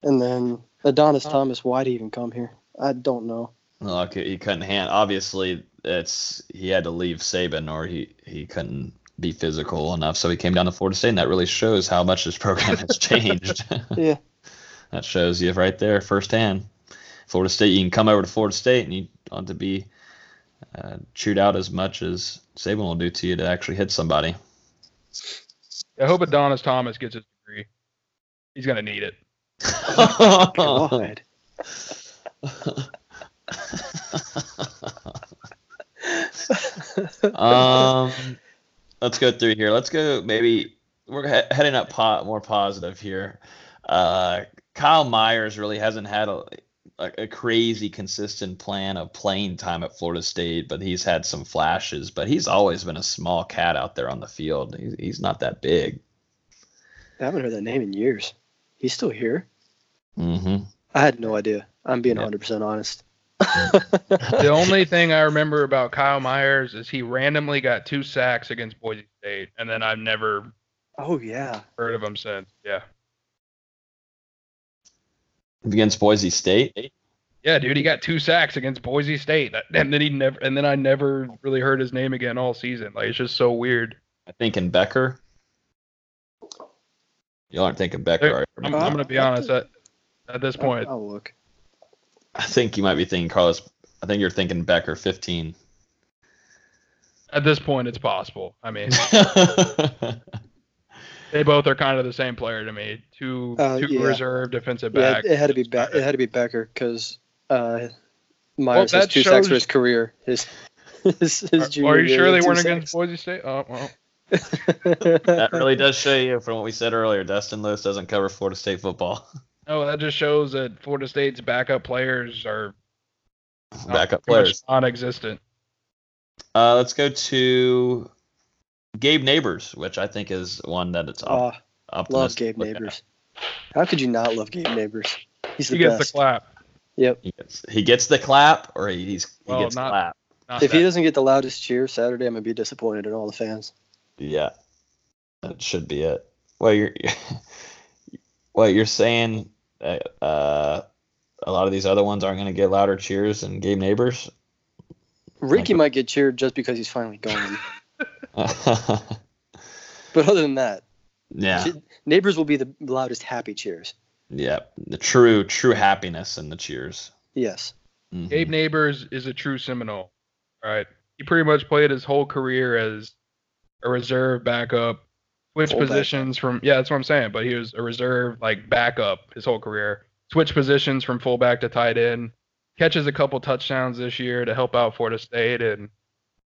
And then Adonis Thomas, why did he even come here? I don't know. Look, he couldn't hand. Obviously, it's he had to leave Saban, or he he couldn't be physical enough. So he came down to Florida State, and that really shows how much this program has changed. Yeah. that shows you right there firsthand. Florida State, you can come over to Florida State, and you want to be uh, chewed out as much as Saban will do to you to actually hit somebody. I hope Adonis Thomas gets his degree. He's gonna need it. God. Um, let's go through here. Let's go. Maybe we're he- heading up po- more positive here. Uh, Kyle Myers really hasn't had a, a, a crazy consistent plan of playing time at Florida State, but he's had some flashes. But he's always been a small cat out there on the field. He's, he's not that big. I haven't heard that name in years. He's still here. Mm-hmm. I had no idea. I'm being 100% honest. The only thing I remember about Kyle Myers is he randomly got two sacks against Boise State, and then I've never Oh yeah. heard of him since. Yeah. Against Boise State. Yeah, dude, he got two sacks against Boise State, and then he never, and then I never really heard his name again all season. Like it's just so weird. I think in Becker. Y'all aren't thinking Becker, are you? I'm, I'm gonna be honest. At, at this point, I'll look. I think you might be thinking Carlos. I think you're thinking Becker 15. at this point, it's possible. I mean, they both are kind of the same player to me. Two Uh, two yeah. reserve defensive Yeah, back. it had to be ba- it had to be Becker because uh, Myers has that two sacks for his career. His his, his Are, junior are you sure they weren't sacks. against Boise State? Oh well. that really does show you from what we said earlier. Dustin Lewis doesn't cover Florida State football. No, that just shows that Florida State's backup players are Backup pretty players. non-existent. Uh, let's go to Gabe Nabers, which I think is one that it's Oh, up, love optimistic Gabe to look at. Nabers. How could you not love Gabe Nabers? He's the He gets the clap. Yep. He gets, he gets the clap, or he, he's he Well, gets not- clap. Not If he doesn't get the loudest cheer Saturday, I'm gonna be disappointed in all the fans. Yeah, that should be it. Well, you're well, you're saying that uh, a lot of these other ones aren't going to get louder cheers than Gabe Nabers. Ricky might get cheered just because he's finally gone. But other than that, yeah, che- Nabers will be the loudest happy cheers. yeah, the true true happiness in the cheers. Yes. Mhm. Gabe Nabers is a true Seminole, right? He pretty much played his whole career as a reserve backup, switch positions from yeah, that's what I'm saying. But he was a reserve like backup his whole career. Switch positions from fullback to tight end. Catches a couple touchdowns this year to help out Florida State, and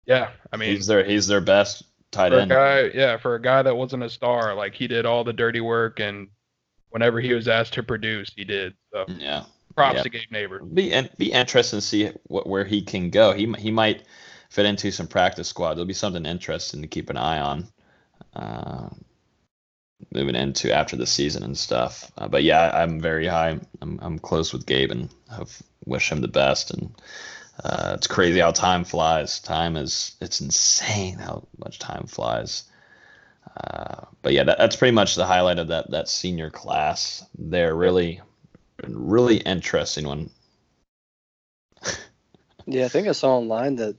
yeah, I mean, he's their he's their best tight for a end. guy, yeah, for a guy that wasn't a star, like he did all the dirty work, and whenever he was asked to produce, he did. So Yeah, props Yeah. to Gabe Nabers. be and be interesting to see what where he can go. He he might fit into some practice squad. There'll be something interesting to keep an eye on. Uh, moving into after the season and stuff. Uh, but yeah, I'm very high. I'm I'm close with Gabe and I wish him the best. And uh, it's crazy how time flies. Time is it's insane how much time flies. Uh, but yeah, that, that's pretty much the highlight of that that senior class. They're really really interesting one. Yeah, I think I saw online that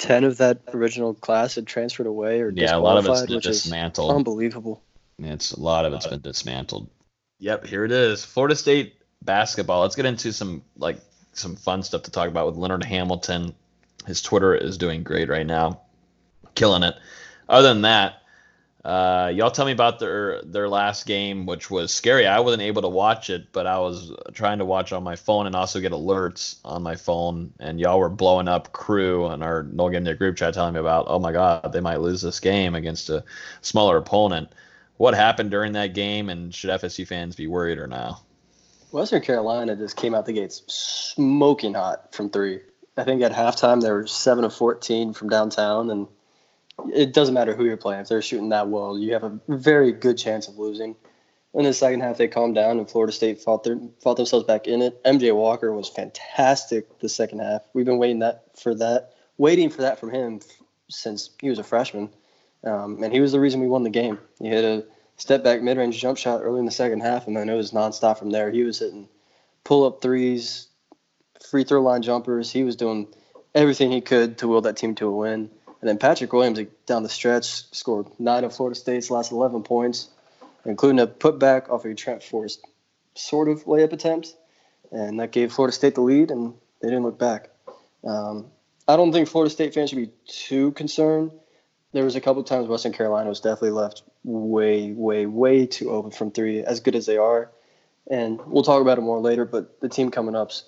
ten of that original class had transferred away or Yeah, a lot of it's disqualified, been which is dismantled. unbelievable. It's a lot of it's been dismantled. Yep, here it is. Florida State basketball. Let's get into some like some fun stuff to talk about with Leonard Hamilton. His Twitter is doing great right now, killing it. Other than that, uh, y'all tell me about their their last game, which was scary. I wasn't able to watch it, but I was trying to watch on my phone and also get alerts on my phone. And y'all were blowing up crew on our Nole Game Day group chat, telling me about, oh my god, they might lose this game against a smaller opponent. What happened during that game, and should FSU fans be worried or now? Western Carolina just came out the gates smoking hot from three. I think at halftime they were seven of fourteen from downtown, and it doesn't matter who you're playing. If they're shooting that well, you have a very good chance of losing. In the second half, they calmed down, and Florida State fought their, fought themselves back in it. MJ Walker was fantastic the second half. We've been waiting that for that, waiting for that from him since he was a freshman, um, and he was the reason we won the game. He hit a step back mid range jump shot early in the second half, and then it was nonstop from there. He was hitting pull up threes, free throw line jumpers. He was doing everything he could to will that team to a win. And then Patrick Williams down the stretch scored nine of Florida State's last 11 points, including a putback off a Trent Forrest sort of layup attempt. And that gave Florida State the lead, and they didn't look back. Um, I don't think Florida State fans should be too concerned. There was a couple times Western Carolina was definitely left way, way, way too open from three, as good as they are. And we'll talk about it more later, but the team coming up's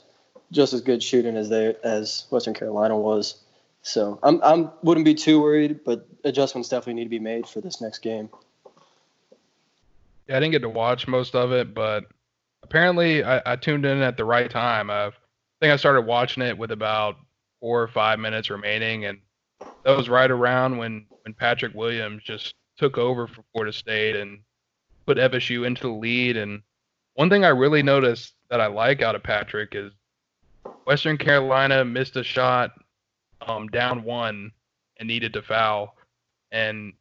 just as good shooting as they as Western Carolina was. So I'm I'm wouldn't be too worried, but adjustments definitely need to be made for this next game. Yeah, I didn't get to watch most of it, but apparently I, I tuned in at the right time. Uh, I think I started watching it with about four or five minutes remaining, and that was right around when when Patrick Williams just took over for Florida State and put FSU into the lead. And one thing I really noticed that I like out of Patrick is Western Carolina missed a shot um, down one and needed to foul, and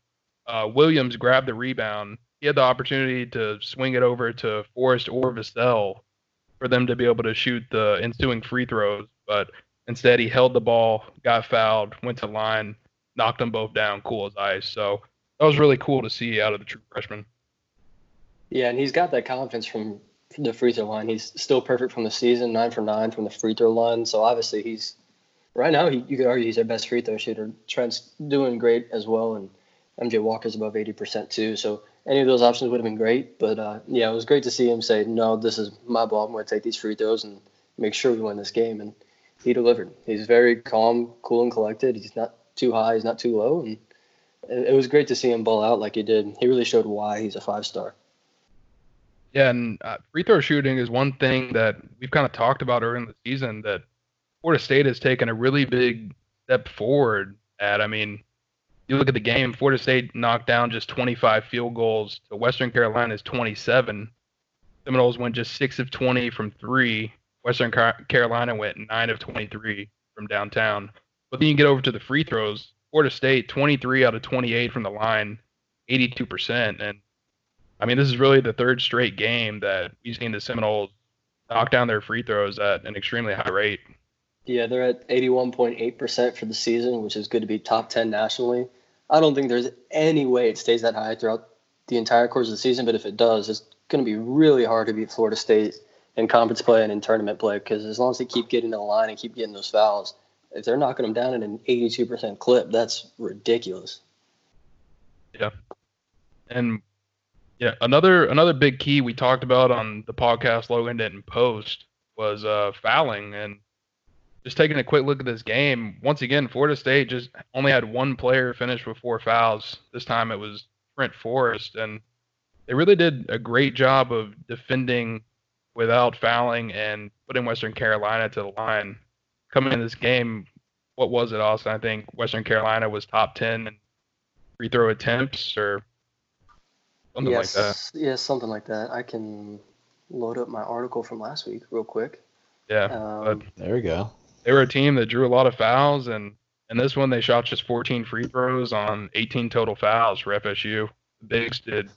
uh, Williams grabbed the rebound. He had the opportunity to swing it over to Forrest or Vassell for them to be able to shoot the ensuing free throws, but instead he held the ball, got fouled, went to line, knocked them both down, cool as ice. So that was really cool to see out of the true freshman. Yeah, and he's got that confidence from the free throw line. He's still perfect from the season, nine for nine from the free throw line. So obviously he's right now. He, you could argue he's our best free throw shooter. Trent's doing great as well, and MJ Walker's above eighty percent too. So any of those options would have been great. But uh, yeah, it was great to see him say, "No, this is my ball. I'm going to take these free throws and make sure we win this game." And he delivered. He's very calm, cool, and collected. He's not too high. He's not too low, and it, it was great to see him ball out like he did. He really showed why he's a five star. Yeah, and uh, free throw shooting is one thing that we've kind of talked about early in the season that Florida State has taken a really big step forward at. I mean, you look at the game, Florida State knocked down just 25 field goals to Western Carolina's 27. Seminoles went just 6 of 20 from 3. Western Carolina went 9 of 23 from downtown. But then you get over to the free throws. Florida State 23 out of 28 from the line, 82%. And I mean, this is really the third straight game that we've seen the Seminoles knock down their free throws at an extremely high rate. Yeah, they're at 81.8% for the season, which is good to be top 10 nationally. I don't think there's any way it stays that high throughout the entire course of the season, but if it does, it's going to be really hard to beat Florida State in conference play and in tournament play because as long as they keep getting to the line and keep getting those fouls, if they're knocking them down at an 82% clip, that's ridiculous. Yeah. And yeah, another another big key we talked about on the podcast Logan didn't post was uh, fouling and just taking a quick look at this game. Once again, Florida State just only had one player finish with four fouls. This time it was Trent Forrest, and they really did a great job of defending without fouling and putting Western Carolina to the line. Coming in this game, what was it, Austin? I think Western Carolina was top ten in free throw attempts, or Something yes, like that. Yeah, something like that. I can load up my article from last week real quick. Yeah. Um, there we go. They were a team that drew a lot of fouls, and in this one they shot just 14 free throws on 18 total fouls for FSU. The Bigs did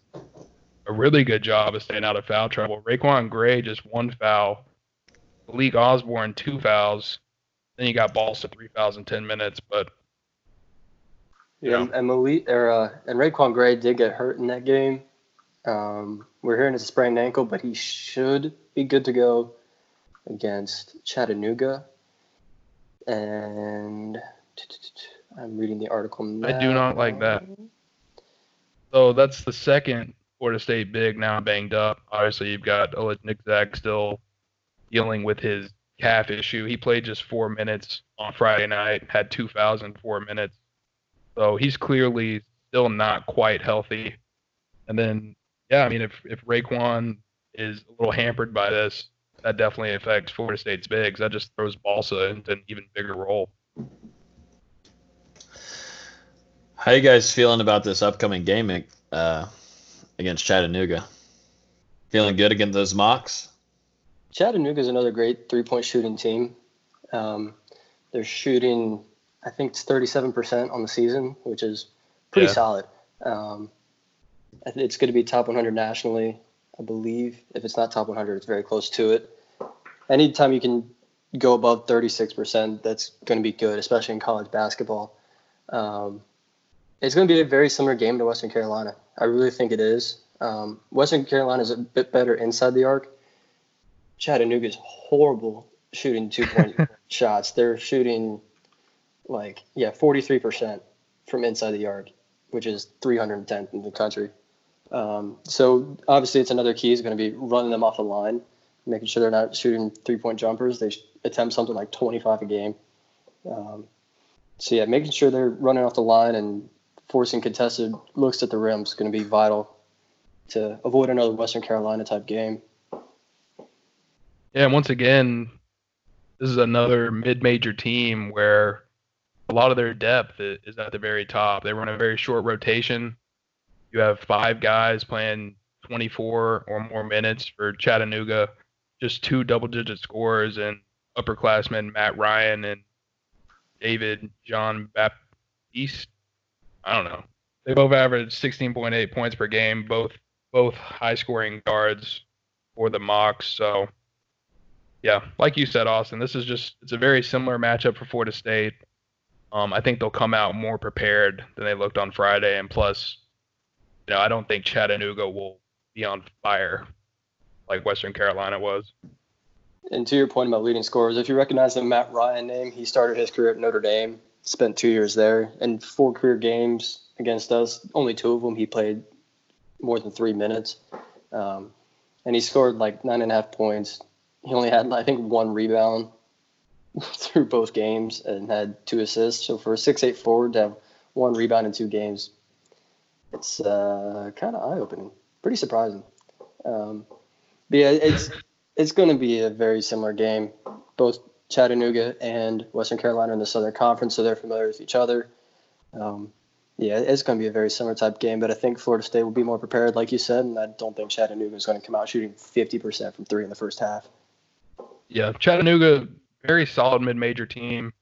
a really good job of staying out of foul trouble. RaiQuan Gray just one foul. Malik Osborne two fouls. Then you got Balsa three fouls in 10 minutes, but yeah, and, and Malik or uh, and RaiQuan Gray did get hurt in that game. Um, we're hearing it's a sprained ankle, but he should be good to go against Chattanooga. And I'm reading the article now. I do not like that. So that's the second Florida State big now banged up. Obviously, you've got Nick Zag still dealing with his calf issue. He played just four minutes on Friday night, had two fouls in four minutes. So he's clearly still not quite healthy. And then, yeah, I mean, if if RaiQuan is a little hampered by this, that definitely affects Florida State's bigs. That just throws Balsa into an even bigger role. How you guys feeling about this upcoming game uh, against Chattanooga? Feeling good against those Mocs? Chattanooga is another great three-point shooting team. Um, they're shooting I think it's 37% on the season, which is pretty yeah. solid. Um, it's going to be top 100 nationally, I believe. If it's not top 100, it's very close to it. Anytime you can go above 36%, that's going to be good, especially in college basketball. Um, it's going to be a very similar game to Western Carolina. I really think it is. Um, Western Carolina is a bit better inside the arc. Chattanooga is horrible shooting two point shots. They're shooting like yeah, 43% from inside the yard, which is 310th in the country. Um, so obviously, it's another key is going to be running them off the line, making sure they're not shooting three point jumpers. They attempt something like 25 a game. Um, so yeah, making sure they're running off the line and forcing contested looks at the rim is going to be vital to avoid another Western Carolina type game. Yeah, and once again, this is another mid-major team where a lot of their depth is at the very top. They run a very short rotation. You have five guys playing 24 or more minutes for Chattanooga, just two double-digit scores, and upperclassmen Matt Ryan and David John Baptiste. I don't know. They both averaged 16.8 points per game, both both high-scoring guards for the Mocs. So, yeah, like you said, Austin, this is just it's a very similar matchup for Florida State. Um, I think they'll come out more prepared than they looked on Friday, and plus, you know, I don't think Chattanooga will be on fire like Western Carolina was. And to your point about leading scorers, if you recognize the Matt Ryan name, he started his career at Notre Dame, spent two years there, and four career games against us. Only two of them he played more than three minutes, um, and he scored like nine and a half points. He only had, I think, one rebound through both games and had two assists. So for a six-eight forward to have one rebound in two games, it's uh, kind of eye-opening. Pretty surprising. Um, yeah, it's it's going to be a very similar game. Both Chattanooga and Western Carolina in the Southern Conference, so they're familiar with each other. Um, yeah, it's going to be a very similar type game, but I think Florida State will be more prepared, like you said, and I don't think Chattanooga is going to come out shooting 50% from three in the first half. Yeah, Chattanooga, very solid mid-major team,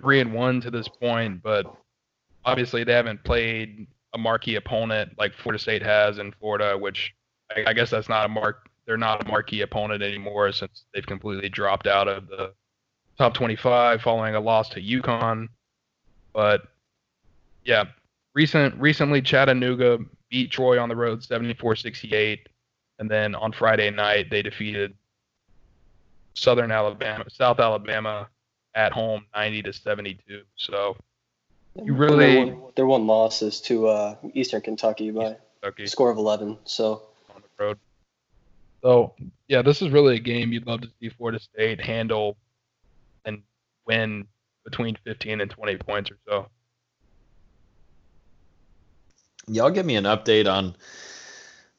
three and one to this point, but obviously they haven't played a marquee opponent like Florida State has in Florida, which I, I guess that's not a mark they're not a marquee opponent anymore since they've completely dropped out of the top 25 following a loss to UConn. But yeah, recent recently Chattanooga beat Troy on the road 74-68 and then on Friday night they defeated Southern Alabama, South Alabama at home 90 to 72. So you really their one, their one loss is to uh, Eastern Kentucky by Kentucky. score of 11. So on the road. So yeah, this is really a game you'd love to see Florida State handle and win between 15 and 20 points or so. Y'all give me an update on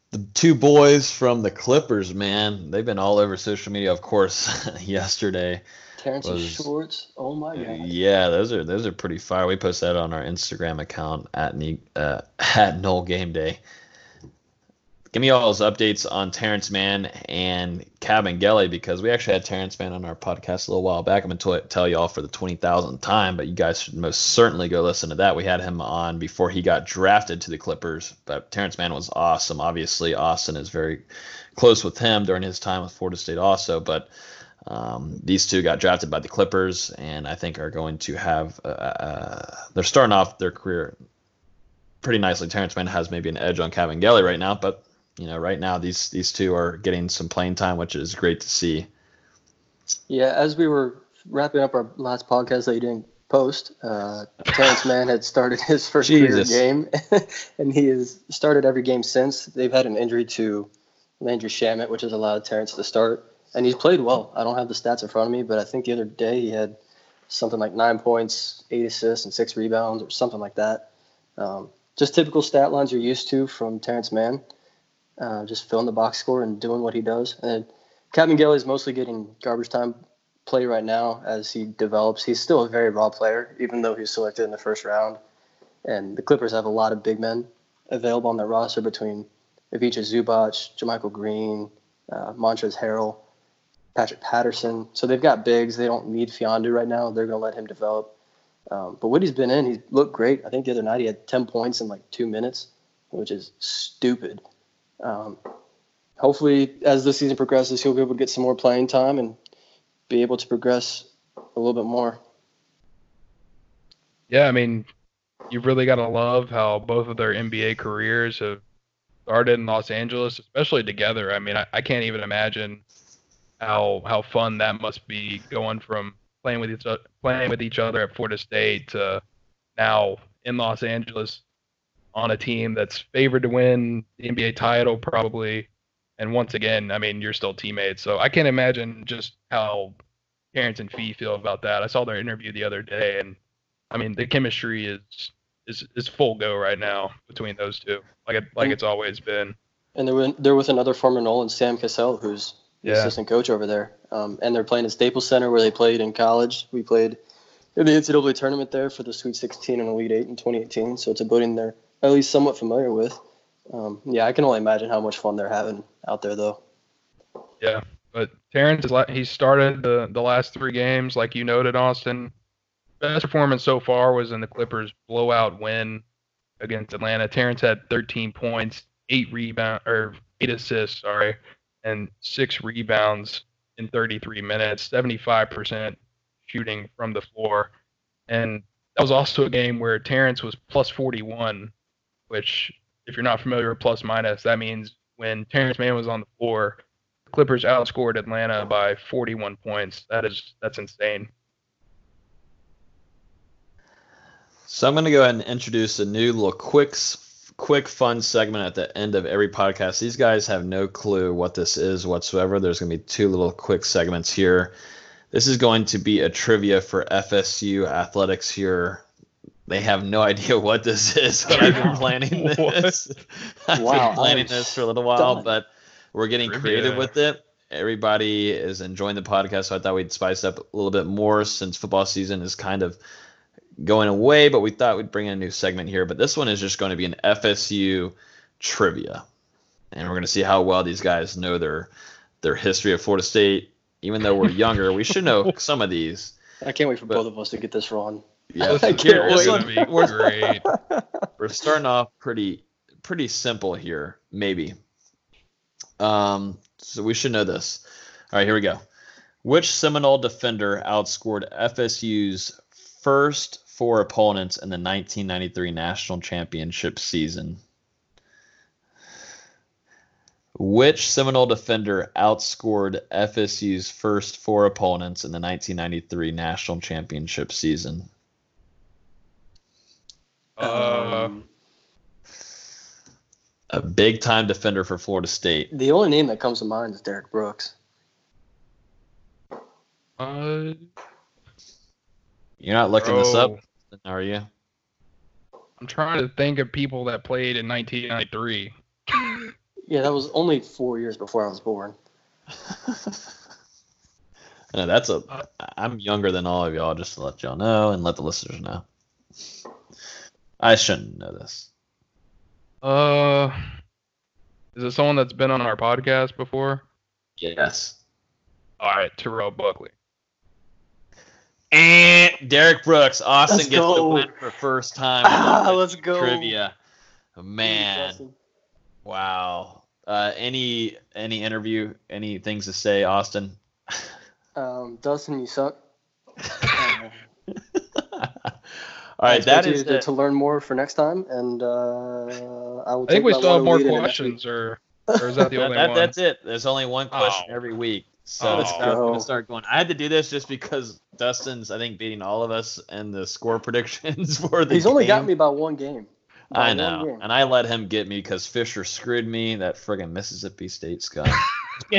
the two boys from the Clippers, man. They've been all over social media, of course, yesterday. Terance was, Shorts. Oh my god. Yeah, those are those are pretty fire. We post that on our Instagram account at uh, at Nole Game Day. Give me all those updates on Terance Mann and Kabengele because we actually had Terance Mann on our podcast a little while back. I'm going to tell y'all for the 20,000th time, but you guys should most certainly go listen to that. We had him on before he got drafted to the Clippers, but Terance Mann was awesome. Obviously, Austin is very close with him during his time with Florida State also, but um, these two got drafted by the Clippers and I think are going to have, uh, uh, they're starting off their career pretty nicely. Terance Mann has maybe an edge on Kabengele right now, but you know, right now these these two are getting some playing time, which is great to see. Yeah, as we were wrapping up our last podcast that you didn't post, uh, Terance Mann had started his first career game, and he has started every game since. They've had an injury to Landry Shamet, which has allowed Terance to start, and he's played well. I don't have the stats in front of me, but I think the other day he had something like nine points, eight assists, and six rebounds, or something like that. Um, just typical stat lines you're used to from Terance Mann uh, just filling the box score and doing what he does. And Kabengele is mostly getting garbage time play right now as he develops. He's still a very raw player, even though he's selected in the first round. And the Clippers have a lot of big men available on their roster between Ivica Zubac, JaMychal Green, uh, Montrezl Harrell, Patrick Patterson. So they've got bigs. They don't need Fiondu right now. They're going to let him develop. Um, but what he's been in, he's looked great. I think the other night he had 10 points in like two minutes, which is stupid. Um, hopefully, as the season progresses, he'll be able to get some more playing time and be able to progress a little bit more. Yeah, I mean, you've really got to love how both of their NBA careers have started in Los Angeles, especially together. I mean, I, I can't even imagine how how fun that must be going from playing with each playing with each other at Florida State to now in Los Angeles on a team that's favored to win the NBA title probably. And once again, I mean, you're still teammates, so I can't imagine just how Terance and Fee feel about that. I saw their interview the other day, and I mean the chemistry is is is full go right now between those two, like it, like it's always been. And they're with, they're with another former Nolan, Sam Cassell, who's the Yeah. assistant coach over there. Um, and they're playing at Staples Center where they played in college. We played in the NCAA tournament there for the Sweet 16 and Elite 8 in 2018. So it's a building they're at least somewhat familiar with. Um, yeah, I can only imagine how much fun they're having out there, though. Yeah, but Terance he started the the last three games, like you noted, Austin. Best performance so far was in the Clippers' blowout win against Atlanta. Terance had 13 points, eight rebound or eight assists, sorry, and six rebounds in 33 minutes, 75% shooting from the floor, and that was also a game where Terance was plus 41, which if you're not familiar with plus minus, that means when Terance Mann was on the floor, the Clippers outscored Atlanta by 41 points. That is that's insane. So I'm going to go ahead and introduce a new little quick, quick fun segment at the end of every podcast. These guys have no clue what this is whatsoever. There's going to be two little quick segments here. This is going to be a trivia for FSU athletics here. They have no idea what this is, but I've been planning this. I've Wow, been planning this for a little while, but we're getting Trivia. creative with it. Everybody is enjoying the podcast, so I thought we'd spice up a little bit more since football season is kind of going away, but we thought we'd bring in a new segment here. But this one is just going to be an FSU trivia, and we're going to see how well these guys know their their history of Florida State. Even though we're younger, we should know some of these. I can't wait for But- both of us to get this wrong. Yeah, I here, can't this one- Gonna be we're, great. we're starting off pretty pretty simple here, maybe. Um, so we should know this. All right, here we go. Which Seminole defender outscored FSU's first four opponents in the 1993 national championship season? Which Seminole defender outscored FSU's first four opponents in the 1993 national championship season? Uh, Um, A big time defender for Florida State. the only name that comes to mind is Derrick Brooks. uh, You're not looking this up, bro, are you? I'm trying to think of people that played in 1993. Yeah, that was only four years before I was born. No, that's a. I'm younger than all of y'all, just to let y'all know and let the listeners know. I shouldn't know this. Uh, is it someone that's been on our podcast before? Yes. All right, Terrell Buckley. And Derrick Brooks, Austin Let's gets the win for first time. Ah, let's go. Trivia. Man, wow. Uh, any any interview, any things to say, Austin? Um, Dustin, you suck. All right, that expect you is to, to learn more for next time, and uh, I will. I think we still have more lead into next week. questions, or or is that the only that- one? That's it. There's only one question Oh. every week. So Let's it's I'm gonna start going. I had to do this just because Dustin's, I think, beating all of us in the score predictions for the. He's only got me by one game. By I know, game. and I let him get me because Fisher screwed me. That friggin' Mississippi State scum.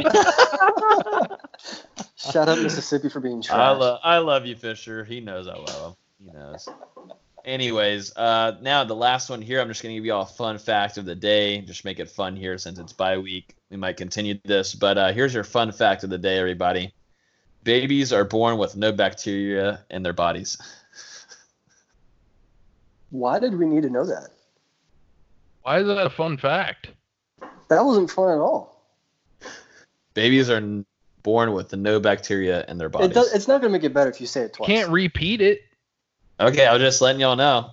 Shout out Mississippi for being I trash. I love you, Fisher. He knows I love him. He knows. Anyways, uh, now the last one here. I'm just gonna give you all a fun fact of the day. Just make it fun here since it's bye week. We might continue this, but uh, here's your fun fact of the day, everybody. Babies are born with no bacteria in their bodies. Why did we need to know that? Why is that a fun fact? That wasn't fun at all. Babies are born with no bacteria in their bodies. It does, it's not going to make it better if you say it twice. Can't repeat it. Okay, I was just letting y'all know.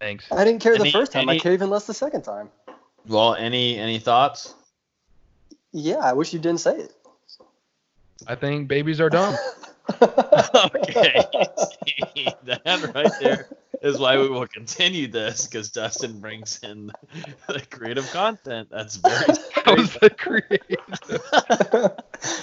Thanks. I didn't care Any- the first time. any- I care even less the second time. Well, any any thoughts? Yeah, I wish you didn't say it. I think babies are dumb. okay. that right there is why we will continue this because Dustin brings in the creative content. That's very That was the creative.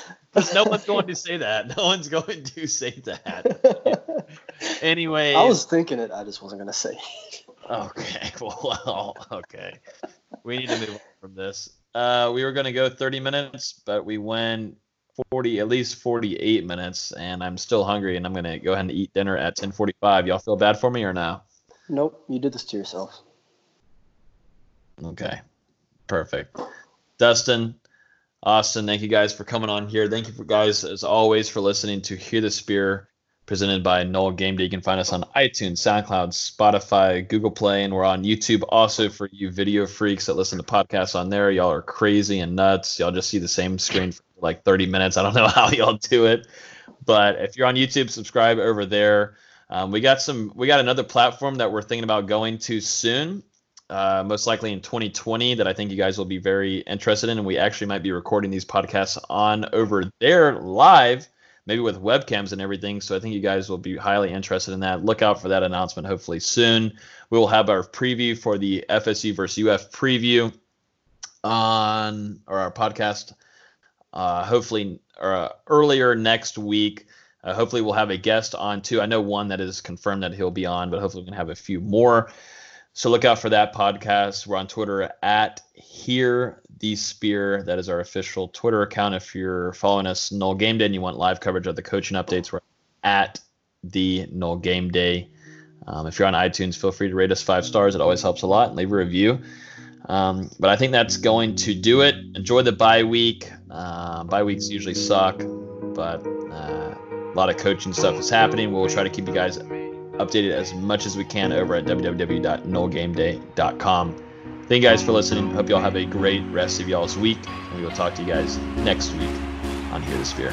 No one's going to say that. No one's going to say that. Anyway. I was thinking it. I just wasn't going to say it. Okay. Well, okay. We need to move on from this. Uh, we were going to go 30 minutes, but we went 40, at least 48 minutes, and I'm still hungry, and I'm gonna go ahead and eat dinner at 10:45. Y'all feel bad for me or no? Nope, you did this to yourself. Okay, perfect. Dustin, Austin, thank you guys for coming on here. Thank you for guys as always for listening to Hear the Spear, presented by Nole Game Day. You can find us on iTunes, SoundCloud, Spotify, Google Play, and we're on YouTube also for you video freaks that listen to podcasts on there. Y'all are crazy and nuts. Y'all just see the same screen for like 30 minutes. I don't know how y'all do it, but if you're on YouTube, subscribe over there. Um, we got some. We got another platform that we're thinking about going to soon uh, most likely in 2020 that I think you guys will be very interested in. And we actually might be recording these podcasts on over there live, maybe with webcams and everything. So I think you guys will be highly interested in that. Look out for that announcement hopefully soon. We will have our preview for the FSU versus UF preview on or our podcast uh, hopefully uh, earlier next week. Uh, hopefully, we'll have a guest on too. I know one that is confirmed that he'll be on, but hopefully, we can have a few more. So look out for that podcast. We're on Twitter at Hear the Spear. That is our official Twitter account. If you're following us Nole Game Day and you want live coverage of the coaching updates, we're at the Nole Game Day. Um, if you're on iTunes, feel free to rate us five stars. It always helps a lot. And leave a review. Um, but I think that's going to do it. Enjoy the bye week. Uh, bye weeks usually suck, but uh, a lot of coaching stuff is happening. We'll try to keep you guys updated as much as we can over at www.nolegameday.com. Thank you guys for listening. Hope y'all have a great rest of y'all's week, and we will talk to you guys next week on Hear the Spear.